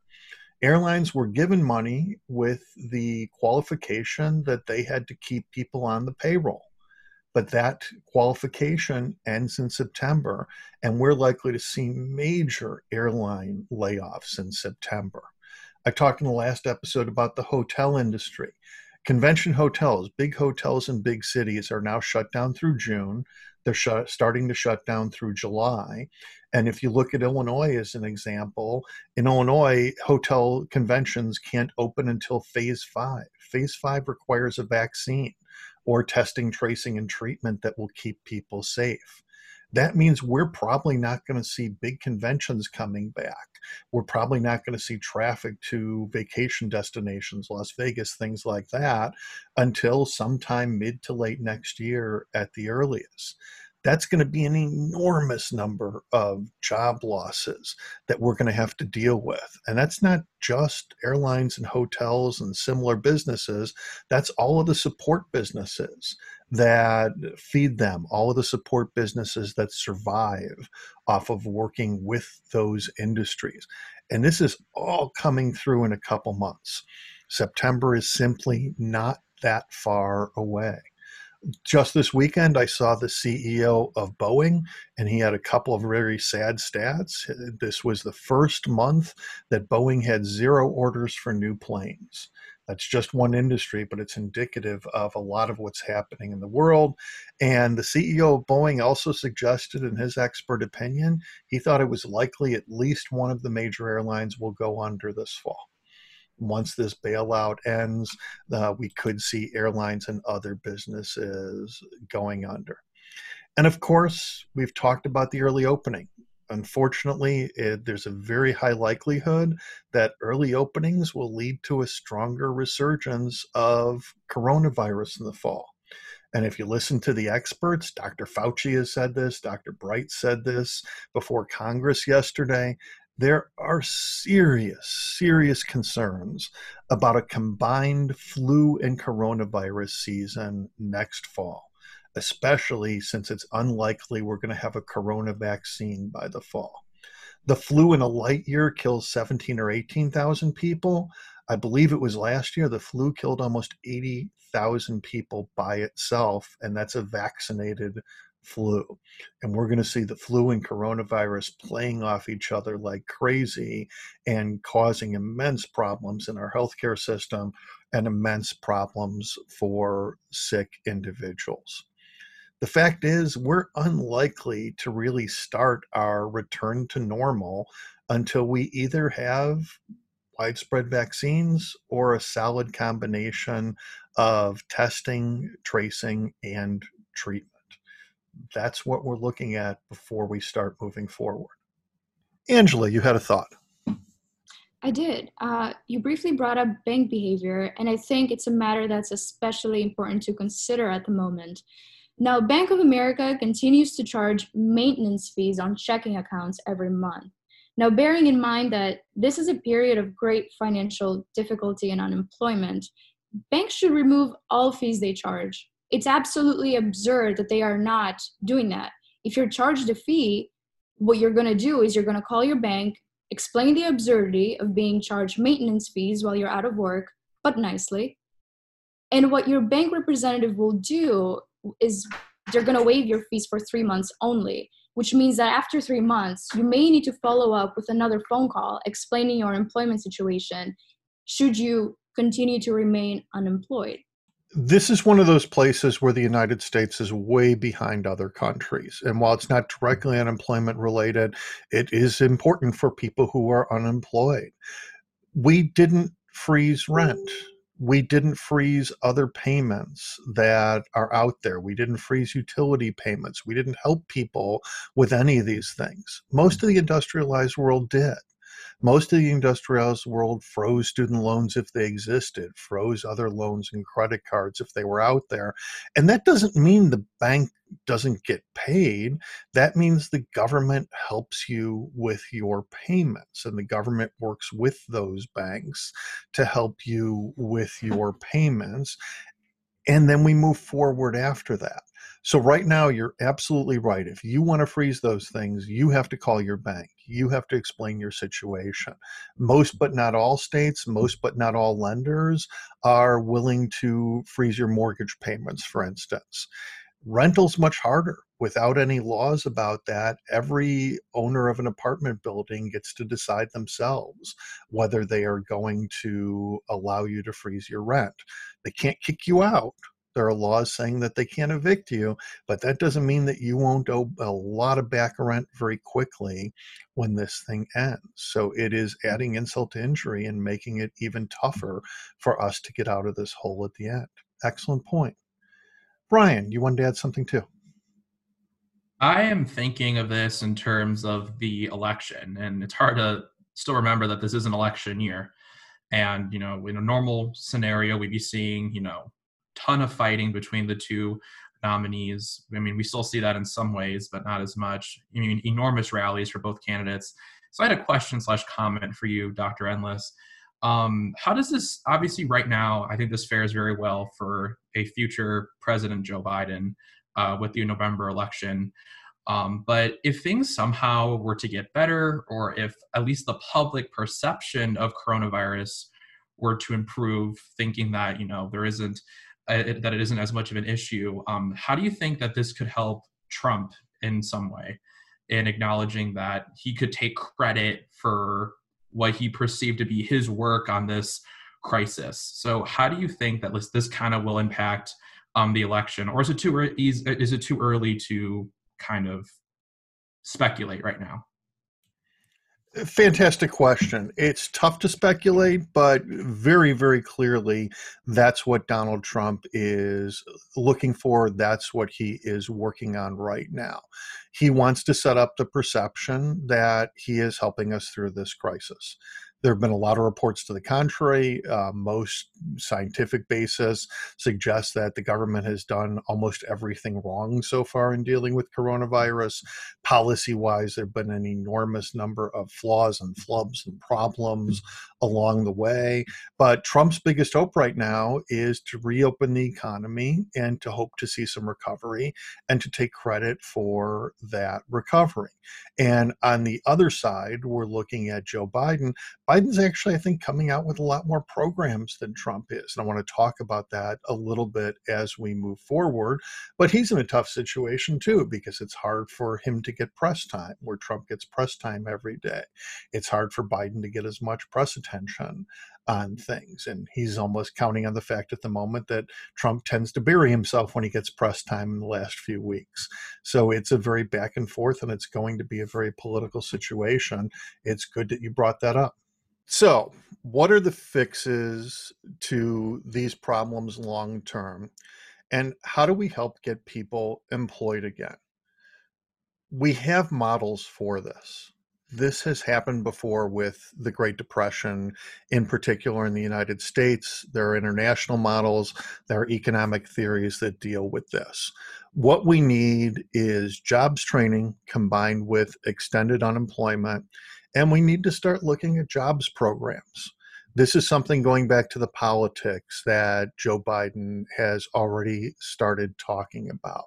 Airlines were given money with the qualification that they had to keep people on the payroll but that qualification ends in September, and we're likely to see major airline layoffs in September. I talked in the last episode about the hotel industry. Convention hotels, big hotels in big cities, are now shut down through June. They're starting to shut down through July. And if you look at Illinois as an example, in Illinois, hotel conventions can't open until phase five. Phase five requires a vaccine or testing, tracing, and treatment that will keep people safe. That means we're probably not going to see big conventions coming back. We're probably not going to see traffic to vacation destinations, Las Vegas, things like that, until sometime mid to late next year at the earliest. That's going to be an enormous number of job losses that we're going to have to deal with. And that's not just airlines and hotels and similar businesses, that's all of the support businesses that feed them, all of the support businesses that survive off of working with those industries. And this is all coming through in a couple months. September is simply not that far away. Just this weekend, I saw the CEO of Boeing, and he had a couple of very sad stats. This was the first month that Boeing had zero orders for new planes. That's just one industry, but it's indicative of a lot of what's happening in the world. And the CEO of Boeing also suggested, in his expert opinion, he thought it was likely at least one of the major airlines will go under this fall once this bailout ends, uh, we could see airlines and other businesses going under. And of course, we've talked about the early opening. Unfortunately, it, there's a very high likelihood that early openings will lead to a stronger resurgence of coronavirus in the fall. And if you listen to the experts, Dr. Fauci has said this, Dr. Bright said this before Congress yesterday, there are serious, serious concerns about a combined flu and coronavirus season next fall, especially since it's unlikely we're going to have a corona vaccine by the fall. The flu in a light year kills 17 or 18,000 people. I believe it was last year, the flu killed almost 80,000 people by itself, and that's a vaccinated flu. And we're going to see the flu and coronavirus playing off each other like crazy and causing immense problems in our healthcare system and immense problems for sick individuals. The fact is, we're unlikely to really start our return to normal until we either have widespread vaccines or a solid combination of testing, tracing, and treatment that's what we're looking at before we start moving forward. Angela, you had a thought. I did. Uh, you briefly brought up bank behavior, and I think it's a matter that's especially important to consider at the moment. Now, Bank of America continues to charge maintenance fees on checking accounts every month. Now, bearing in mind that this is a period of great financial difficulty and unemployment, banks should remove all fees they charge it's absolutely absurd that they are not doing that. If you're charged a fee, what you're going to do is you're going to call your bank, explain the absurdity of being charged maintenance fees while you're out of work, but nicely. And what your bank representative will do is they're going to waive your fees for three months only, which means that after three months, you may need to follow up with another phone call explaining your employment situation should you continue to remain unemployed this is one of those places where the United States is way behind other countries. And while it's not directly unemployment related, it is important for people who are unemployed. We didn't freeze rent. We didn't freeze other payments that are out there. We didn't freeze utility payments. We didn't help people with any of these things. Most of the industrialized world did. Most of the industrialized world froze student loans if they existed, froze other loans and credit cards if they were out there. And that doesn't mean the bank doesn't get paid. That means the government helps you with your payments, and the government works with those banks to help you with your payments. And then we move forward after that. So right now, you're absolutely right. If you want to freeze those things, you have to call your bank. You have to explain your situation. Most, but not all states, hmm. most, but not all lenders are willing to freeze your mortgage payments, for instance. Rental's much harder. Without any laws about that, every owner of an apartment building gets to decide themselves whether they are going to allow you to freeze your rent. They can't kick you out, there are laws saying that they can't evict you, but that doesn't mean that you won't owe a lot of back rent very quickly when this thing ends. So it is mm. adding insult to injury and making it even tougher for us to get out of this hole at the end. Excellent point. Brian, you wanted to add something too? I am thinking of this in terms of the election, and it's hard to still remember that this is an election year. And, you know, in a normal scenario, we'd be seeing, you know, ton of fighting between the two nominees. I mean, we still see that in some ways, but not as much. I mean, enormous rallies for both candidates. So I had a question slash comment for you, Dr. Endless. Um, how does this, obviously, right now, I think this fares very well for a future President Joe Biden uh, with the November election. Um, but if things somehow were to get better, or if at least the public perception of coronavirus were to improve, thinking that you know there isn't uh, that it isn't as much of an issue, um, how do you think that this could help Trump in some way in acknowledging that he could take credit for what he perceived to be his work on this crisis? So, how do you think that this, this kind of will impact um, the election, or is it too is, is it too early to kind of speculate right now? Fantastic question. It's tough to speculate, but very, very clearly, that's what Donald Trump is looking for. That's what he is working on right now. He wants to set up the perception that he is helping us through this crisis. There have been a lot of reports to the contrary. Uh, most scientific basis suggests that the government has done almost everything wrong so far in dealing with coronavirus. Policy wise, there have been an enormous number of flaws and flubs and problems along the way. But Trump's biggest hope right now is to reopen the economy and to hope to see some recovery and to take credit for that recovery. And on the other side, we're looking at Joe Biden. Biden's actually, I think, coming out with a lot more programs than Trump is. And I want to talk about that a little bit as we move forward. But he's in a tough situation too, because it's hard for him to get press time, where Trump gets press time every day. It's hard for Biden to get as much press attention on things. And he's almost counting on the fact at the moment that Trump tends to bury himself when he gets press time in the last few weeks. So it's a very back and forth, and it's going to be a very political situation. It's good that you brought that up. So, what are the fixes to these problems long term? And how do we help get people employed again? We have models for this. This has happened before with the Great Depression, in particular in the United States. There are international models, there are economic theories that deal with this. What we need is jobs training combined with extended unemployment and we need to start looking at jobs programs. This is something going back to the politics that Joe Biden has already started talking about.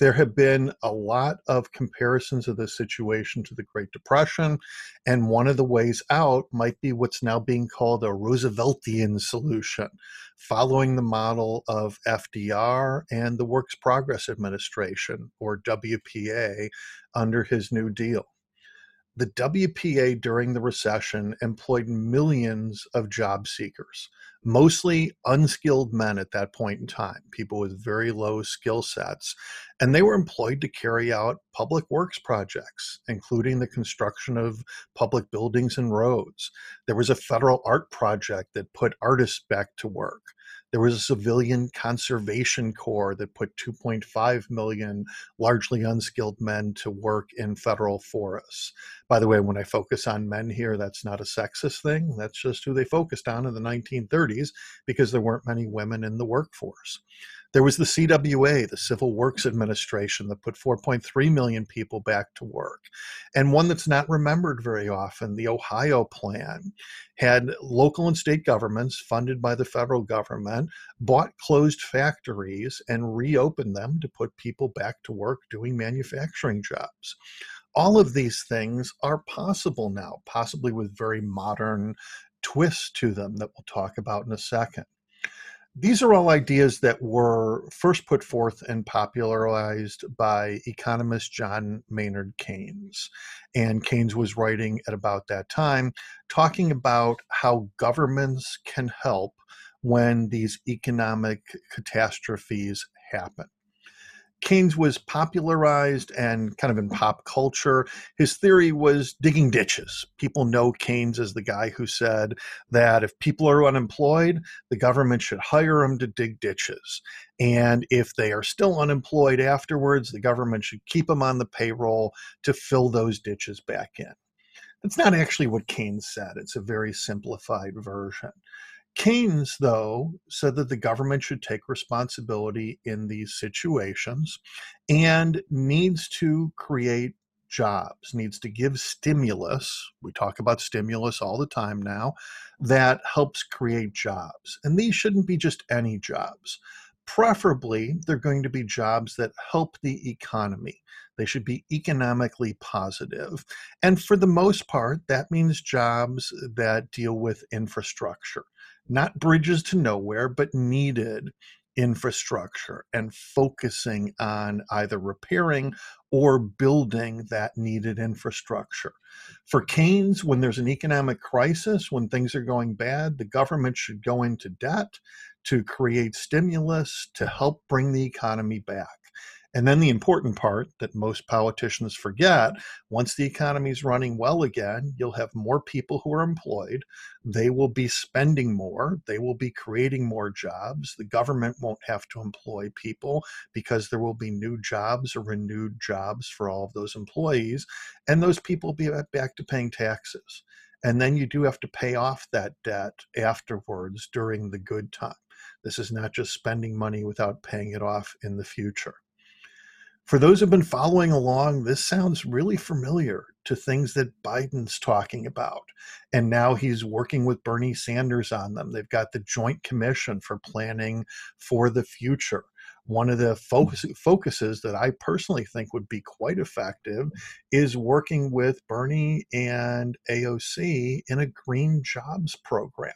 There have been a lot of comparisons of this situation to the Great Depression, and one of the ways out might be what's now being called a Rooseveltian solution, following the model of FDR and the Works Progress Administration, or WPA, under his New Deal the WPA during the recession employed millions of job seekers, mostly unskilled men at that point in time, people with very low skill sets. And they were employed to carry out public works projects, including the construction of public buildings and roads. There was a federal art project that put artists back to work. There was a civilian conservation corps that put 2.5 million largely unskilled men to work in federal forests. By the way, when I focus on men here, that's not a sexist thing. That's just who they focused on in the 1930s because there weren't many women in the workforce. There was the CWA, the Civil Works Administration, that put 4.3 million people back to work. And one that's not remembered very often, the Ohio Plan, had local and state governments funded by the federal government bought closed factories and reopened them to put people back to work doing manufacturing jobs all of these things are possible now, possibly with very modern twists to them that we'll talk about in a second these are all ideas that were first put forth and popularized by economist John Maynard Keynes. And Keynes was writing at about that time, talking about how governments can help when these economic catastrophes happen. Keynes was popularized and kind of in pop culture. His theory was digging ditches. People know Keynes as the guy who said that if people are unemployed, the government should hire them to dig ditches. And if they are still unemployed afterwards, the government should keep them on the payroll to fill those ditches back in. That's not actually what Keynes said, it's a very simplified version. Keynes, though, said that the government should take responsibility in these situations and needs to create jobs, needs to give stimulus. We talk about stimulus all the time now that helps create jobs. And these shouldn't be just any jobs. Preferably, they're going to be jobs that help the economy. They should be economically positive. And for the most part, that means jobs that deal with infrastructure, not bridges to nowhere, but needed infrastructure and focusing on either repairing or building that needed infrastructure. For Keynes, when there's an economic crisis, when things are going bad, the government should go into debt to create stimulus to help bring the economy back. And then the important part that most politicians forget once the economy is running well again, you'll have more people who are employed. They will be spending more. They will be creating more jobs. The government won't have to employ people because there will be new jobs or renewed jobs for all of those employees. And those people will be back to paying taxes. And then you do have to pay off that debt afterwards during the good time. This is not just spending money without paying it off in the future. For those who've been following along, this sounds really familiar to things that Biden's talking about. And now he's working with Bernie Sanders on them. They've got the Joint Commission for Planning for the Future. One of the hmm. focus, focuses that I personally think would be quite effective is working with Bernie and AOC in a green jobs program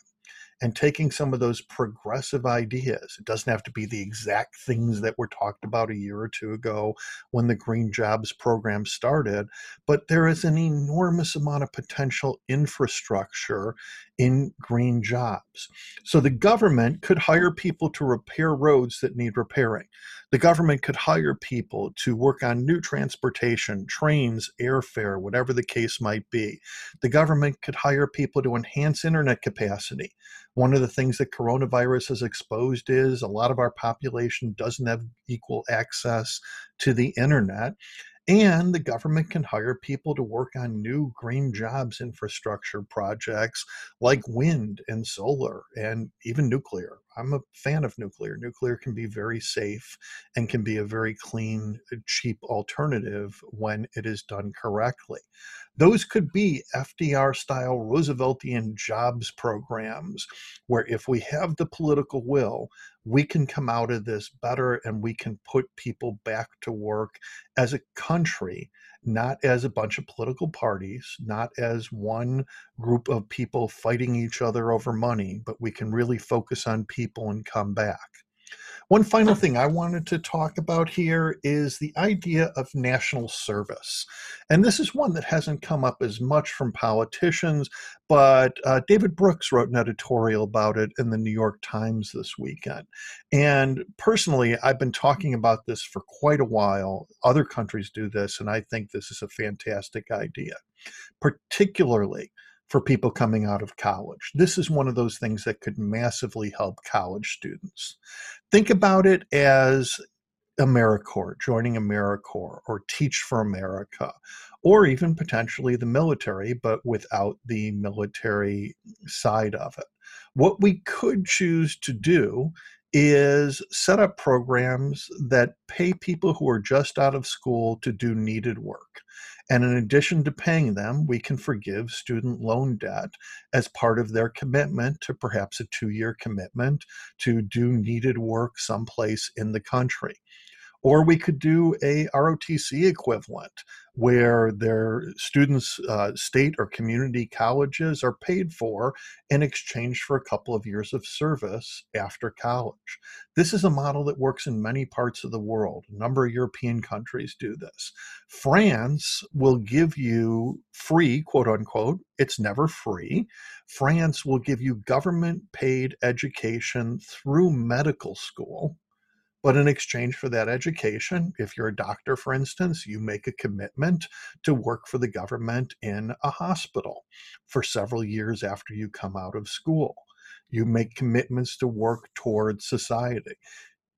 and taking some of those progressive ideas. It doesn't have to be the exact things that were talked about a year or two ago when the Green Jobs program started, but there is an enormous amount of potential infrastructure in green jobs. So the government could hire people to repair roads that need repairing. The government could hire people to work on new transportation, trains, airfare, whatever the case might be. The government could hire people to enhance internet capacity. One of the things that coronavirus has exposed is a lot of our population doesn't have equal access to the internet. And the government can hire people to work on new green jobs infrastructure projects like wind and solar and even nuclear. I'm a fan of nuclear. Nuclear can be very safe and can be a very clean, uh, cheap alternative when it is done correctly. Those could be FDR style Rooseveltian jobs programs where if we have the political will, we can come out of this better and we can put people back to work as a country, not as a bunch of political parties, not as one group of people fighting each other over money, but we can really focus on people and come back. One final thing I wanted to talk about here is the idea of national service. And this is one that hasn't come up as much from politicians, but uh, David Brooks wrote an editorial about it in the New York Times this weekend. And personally, I've been talking about this for quite a while. Other countries do this, and I think this is a fantastic idea, particularly for people coming out of college. This is one of those things that could massively help college students. Think about it as AmeriCorps, joining AmeriCorps, or Teach for America, or even potentially the military, but without the military side of it. What we could choose to do is set up programs that pay people who are just out of school to do needed work. And in addition to paying them, we can forgive student loan debt as part of their commitment to perhaps a two year commitment to do needed work someplace in the country. Or we could do a ROTC equivalent where their students, uh, state or community colleges are paid for in exchange for a couple of years of service after college. This is a model that works in many parts of the world. A number of European countries do this. France will give you free, quote unquote, it's never free. France will give you government paid education through medical school but in exchange for that education, if you're a doctor, for instance, you make a commitment to work for the government in a hospital for several years after you come out of school. You make commitments to work towards society.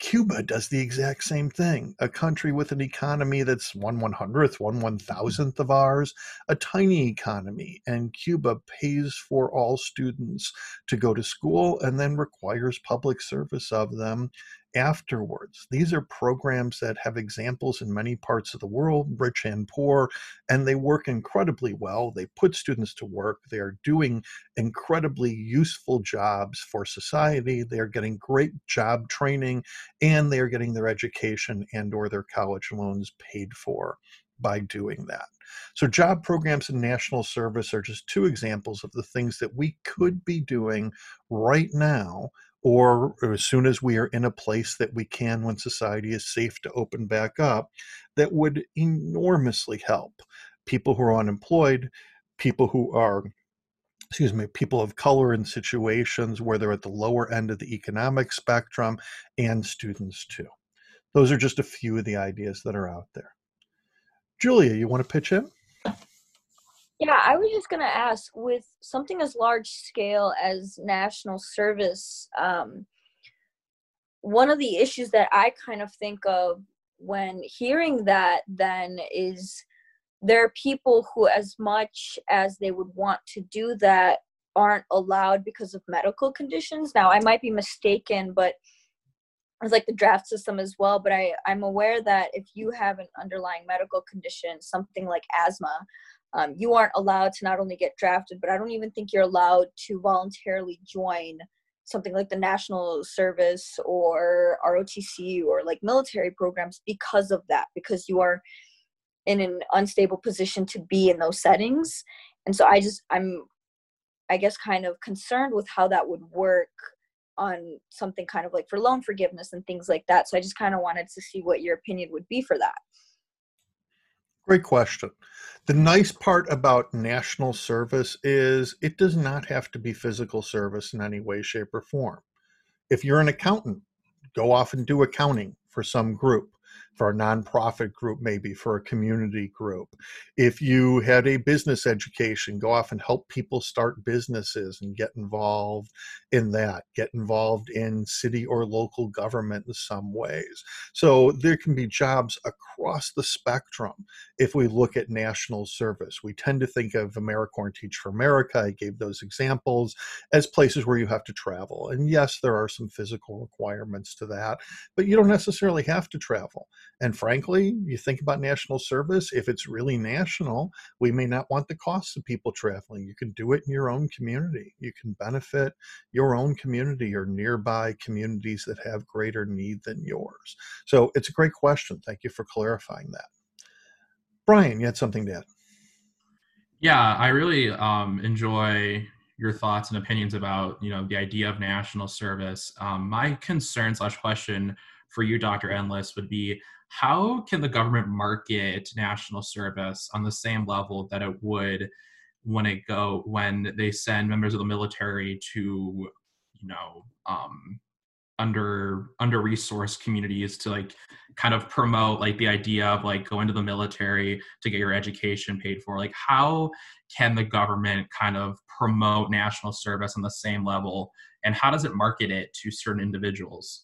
Cuba does the exact same thing. A country with an economy that's one one hundredth, one one thousandth of ours, a tiny economy. And Cuba pays for all students to go to school and then requires public service of them afterwards. These are programs that have examples in many parts of the world, rich and poor, and they work incredibly well. They put students to work. They are doing incredibly useful jobs for society. They are getting great job training and they are getting their education and or their college loans paid for by doing that. So job programs and national service are just two examples of the things that we could be doing right now or as soon as we are in a place that we can when society is safe to open back up, that would enormously help people who are unemployed, people who are excuse me, people of color in situations where they're at the lower end of the economic spectrum, and students too. Those are just a few of the ideas that are out there. Julia, you want to pitch in? Yeah, I was just going to ask with something as large scale as national service, um, one of the issues that I kind of think of when hearing that then is there are people who, as much as they would want to do that, aren't allowed because of medical conditions. Now, I might be mistaken, but it's like the draft system as well. But I, I'm aware that if you have an underlying medical condition, something like asthma, um, you aren't allowed to not only get drafted, but I don't even think you're allowed to voluntarily join something like the national service or ROTC or like military programs because of that, because you are in an unstable position to be in those settings. And so I just, I'm, I guess, kind of concerned with how that would work on something kind of like for loan forgiveness and things like that. So I just kind of wanted to see what your opinion would be for that. Great question. The nice part about national service is it does not have to be physical service in any way, shape, or form. If you're an accountant, go off and do accounting for some group for a nonprofit group, maybe for a community group. If you had a business education, go off and help people start businesses and get involved in that, get involved in city or local government in some ways. So there can be jobs across the spectrum if we look at national service. We tend to think of AmeriCorps Teach for America, I gave those examples, as places where you have to travel. And yes, there are some physical requirements to that, but you don't necessarily have to travel. And frankly, you think about national service, if it's really national, we may not want the costs of people traveling. You can do it in your own community. You can benefit your own community or nearby communities that have greater need than yours. So it's a great question. Thank you for clarifying that. Brian, you had something to add. Yeah, I really um, enjoy your thoughts and opinions about you know the idea of national service. Um, my concern slash question for you, Dr. Endless, would be how can the government market national service on the same level that it would when it go when they send members of the military to you know um, under under resourced communities to like kind of promote like the idea of like going to the military to get your education paid for like how can the government kind of promote national service on the same level and how does it market it to certain individuals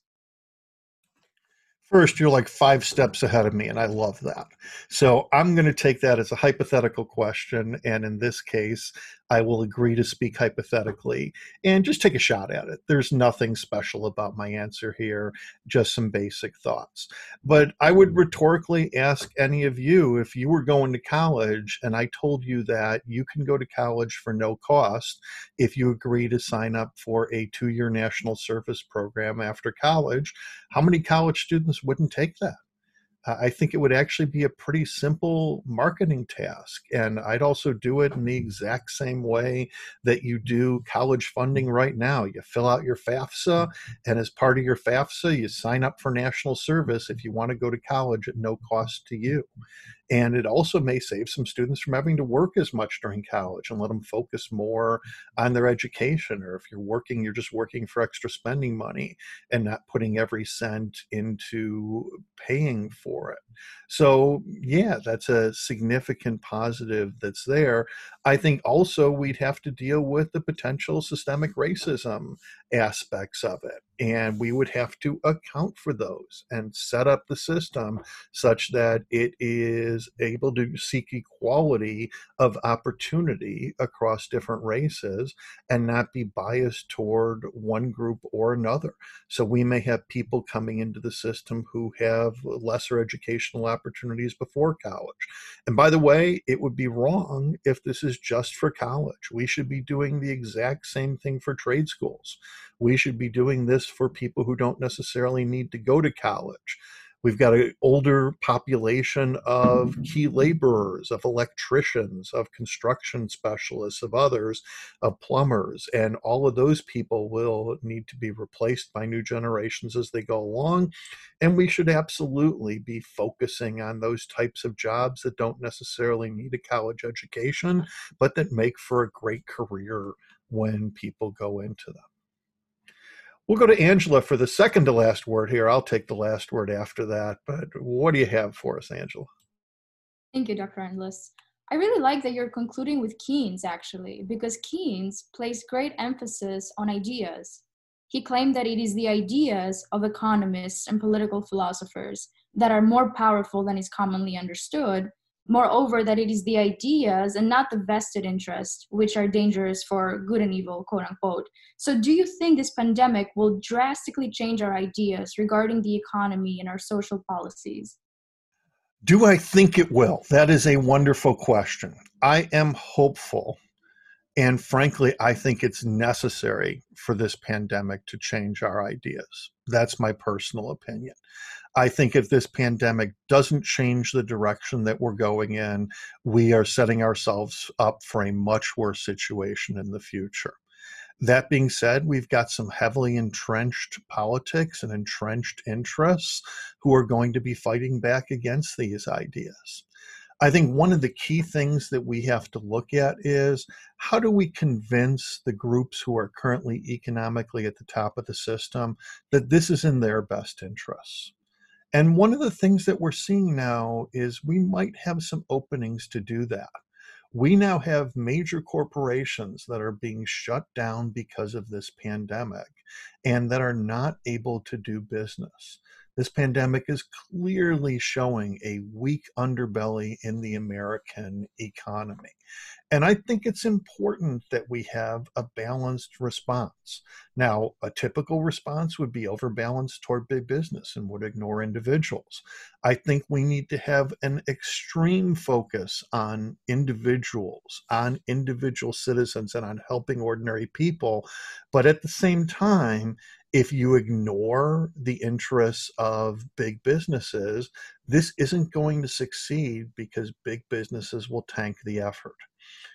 First, you're like five steps ahead of me, and I love that. So I'm going to take that as a hypothetical question. And in this case, I will agree to speak hypothetically and just take a shot at it. There's nothing special about my answer here, just some basic thoughts. But I would rhetorically ask any of you if you were going to college and I told you that you can go to college for no cost if you agree to sign up for a two year national service program after college, how many college students wouldn't take that? Uh, I think it would actually be a pretty simple marketing task. And I'd also do it in the exact same way that you do college funding right now. You fill out your FAFSA, and as part of your FAFSA, you sign up for national service if you want to go to college at no cost to you. And it also may save some students from having to work as much during college and let them focus more on their education. Or if you're working, you're just working for extra spending money and not putting every cent into paying for it. So, yeah, that's a significant positive that's there. I think also we'd have to deal with the potential systemic racism aspects of it. And we would have to account for those and set up the system such that it is able to seek equality of opportunity across different races and not be biased toward one group or another. So we may have people coming into the system who have lesser educational opportunities before college. And by the way, it would be wrong if this is just for college. We should be doing the exact same thing for trade schools we should be doing this for people who don't necessarily need to go to college. We've got an older population of key laborers, of electricians, of construction specialists, of others, of plumbers, and all of those people will need to be replaced by new generations as they go along. And we should absolutely be focusing on those types of jobs that don't necessarily need a college education, but that make for a great career when people go into them. We'll go to Angela for the second to last word here. I'll take the last word after that. But what do you have for us, Angela? Thank you, Dr. Endless. I really like that you're concluding with Keynes, actually, because Keynes placed great emphasis on ideas. He claimed that it is the ideas of economists and political philosophers that are more powerful than is commonly understood, Moreover, that it is the ideas and not the vested interests which are dangerous for good and evil, quote unquote. So, do you think this pandemic will drastically change our ideas regarding the economy and our social policies? Do I think it will? That is a wonderful question. I am hopeful. And frankly, I think it's necessary for this pandemic to change our ideas. That's my personal opinion. I think if this pandemic doesn't change the direction that we're going in, we are setting ourselves up for a much worse situation in the future. That being said, we've got some heavily entrenched politics and entrenched interests who are going to be fighting back against these ideas. I think one of the key things that we have to look at is how do we convince the groups who are currently economically at the top of the system that this is in their best interests? And one of the things that we're seeing now is we might have some openings to do that. We now have major corporations that are being shut down because of this pandemic and that are not able to do business. This pandemic is clearly showing a weak underbelly in the American economy. And I think it's important that we have a balanced response. Now, a typical response would be overbalanced toward big business and would ignore individuals. I think we need to have an extreme focus on individuals, on individual citizens, and on helping ordinary people. But at the same time, if you ignore the interests of big businesses, this isn't going to succeed because big businesses will tank the effort.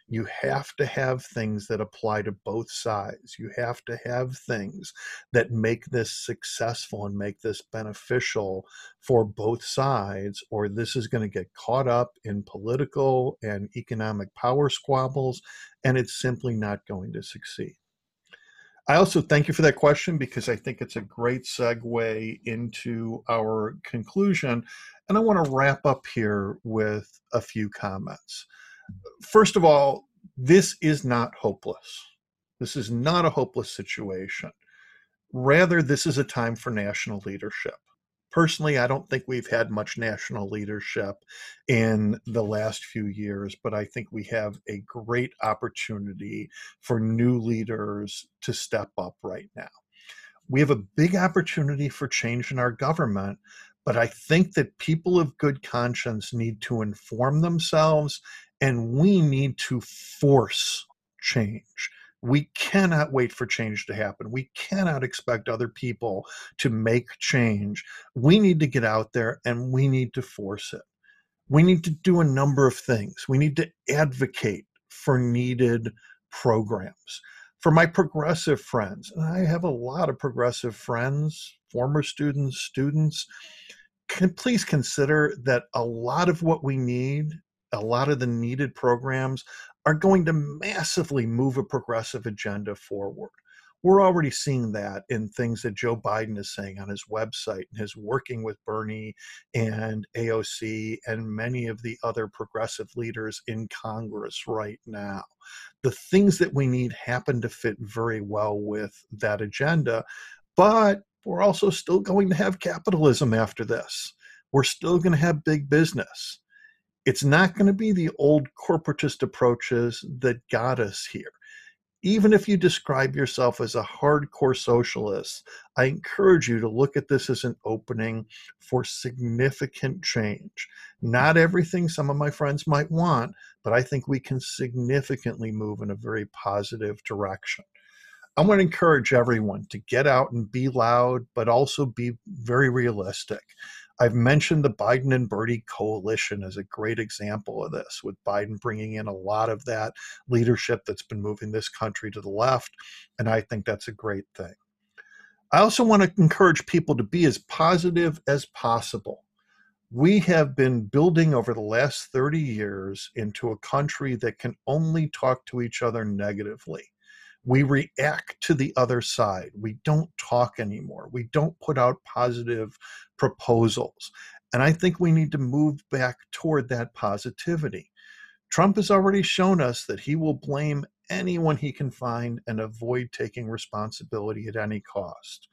You have to have things that apply to both sides. You have to have things that make this successful and make this beneficial for both sides, or this is going to get caught up in political and economic power squabbles, and it's simply not going to succeed. I also thank you for that question because I think it's a great segue into our conclusion. And I want to wrap up here with a few comments. First of all, this is not hopeless. This is not a hopeless situation. Rather, this is a time for national leadership personally, I don't think we've had much national leadership in the last few years, but I think we have a great opportunity for new leaders to step up right now. We have a big opportunity for change in our government, but I think that people of good conscience need to inform themselves and we need to force change. We cannot wait for change to happen. We cannot expect other people to make change. We need to get out there and we need to force it. We need to do a number of things. We need to advocate for needed programs. For my progressive friends, and I have a lot of progressive friends, former students, students, can please consider that a lot of what we need, a lot of the needed programs are going to massively move a progressive agenda forward. We're already seeing that in things that Joe Biden is saying on his website and his working with Bernie and AOC and many of the other progressive leaders in Congress right now. The things that we need happen to fit very well with that agenda, but we're also still going to have capitalism after this. We're still going to have big business. It's not going to be the old corporatist approaches that got us here even if you describe yourself as a hardcore socialist, I encourage you to look at this as an opening for significant change. Not everything some of my friends might want, but I think we can significantly move in a very positive direction. I want to encourage everyone to get out and be loud, but also be very realistic. I've mentioned the Biden and Bernie coalition as a great example of this, with Biden bringing in a lot of that leadership that's been moving this country to the left. And I think that's a great thing. I also want to encourage people to be as positive as possible. We have been building over the last 30 years into a country that can only talk to each other negatively we react to the other side. We don't talk anymore. We don't put out positive proposals. And I think we need to move back toward that positivity. Trump has already shown us that he will blame anyone he can find and avoid taking responsibility at any cost.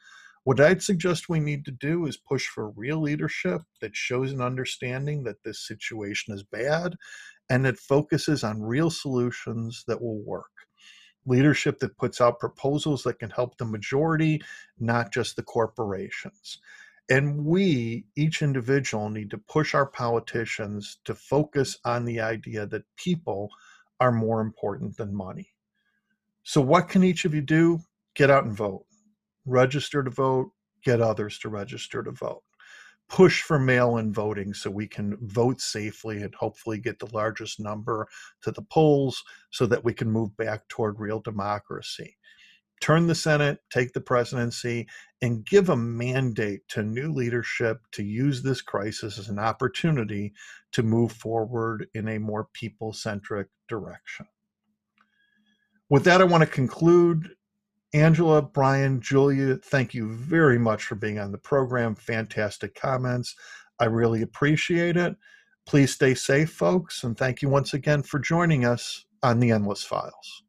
What I'd suggest we need to do is push for real leadership that shows an understanding that this situation is bad and that focuses on real solutions that will work leadership that puts out proposals that can help the majority, not just the corporations. And we, each individual, need to push our politicians to focus on the idea that people are more important than money. So, what can each of you do? Get out and vote. Register to vote, get others to register to vote push for mail in voting so we can vote safely and hopefully get the largest number to the polls so that we can move back toward real democracy. Turn the Senate, take the presidency, and give a mandate to new leadership to use this crisis as an opportunity to move forward in a more people centric direction. With that, I want to conclude Angela, Brian, Julia, thank you very much for being on the program. Fantastic comments. I really appreciate it. Please stay safe, folks, and thank you once again for joining us on the Endless Files.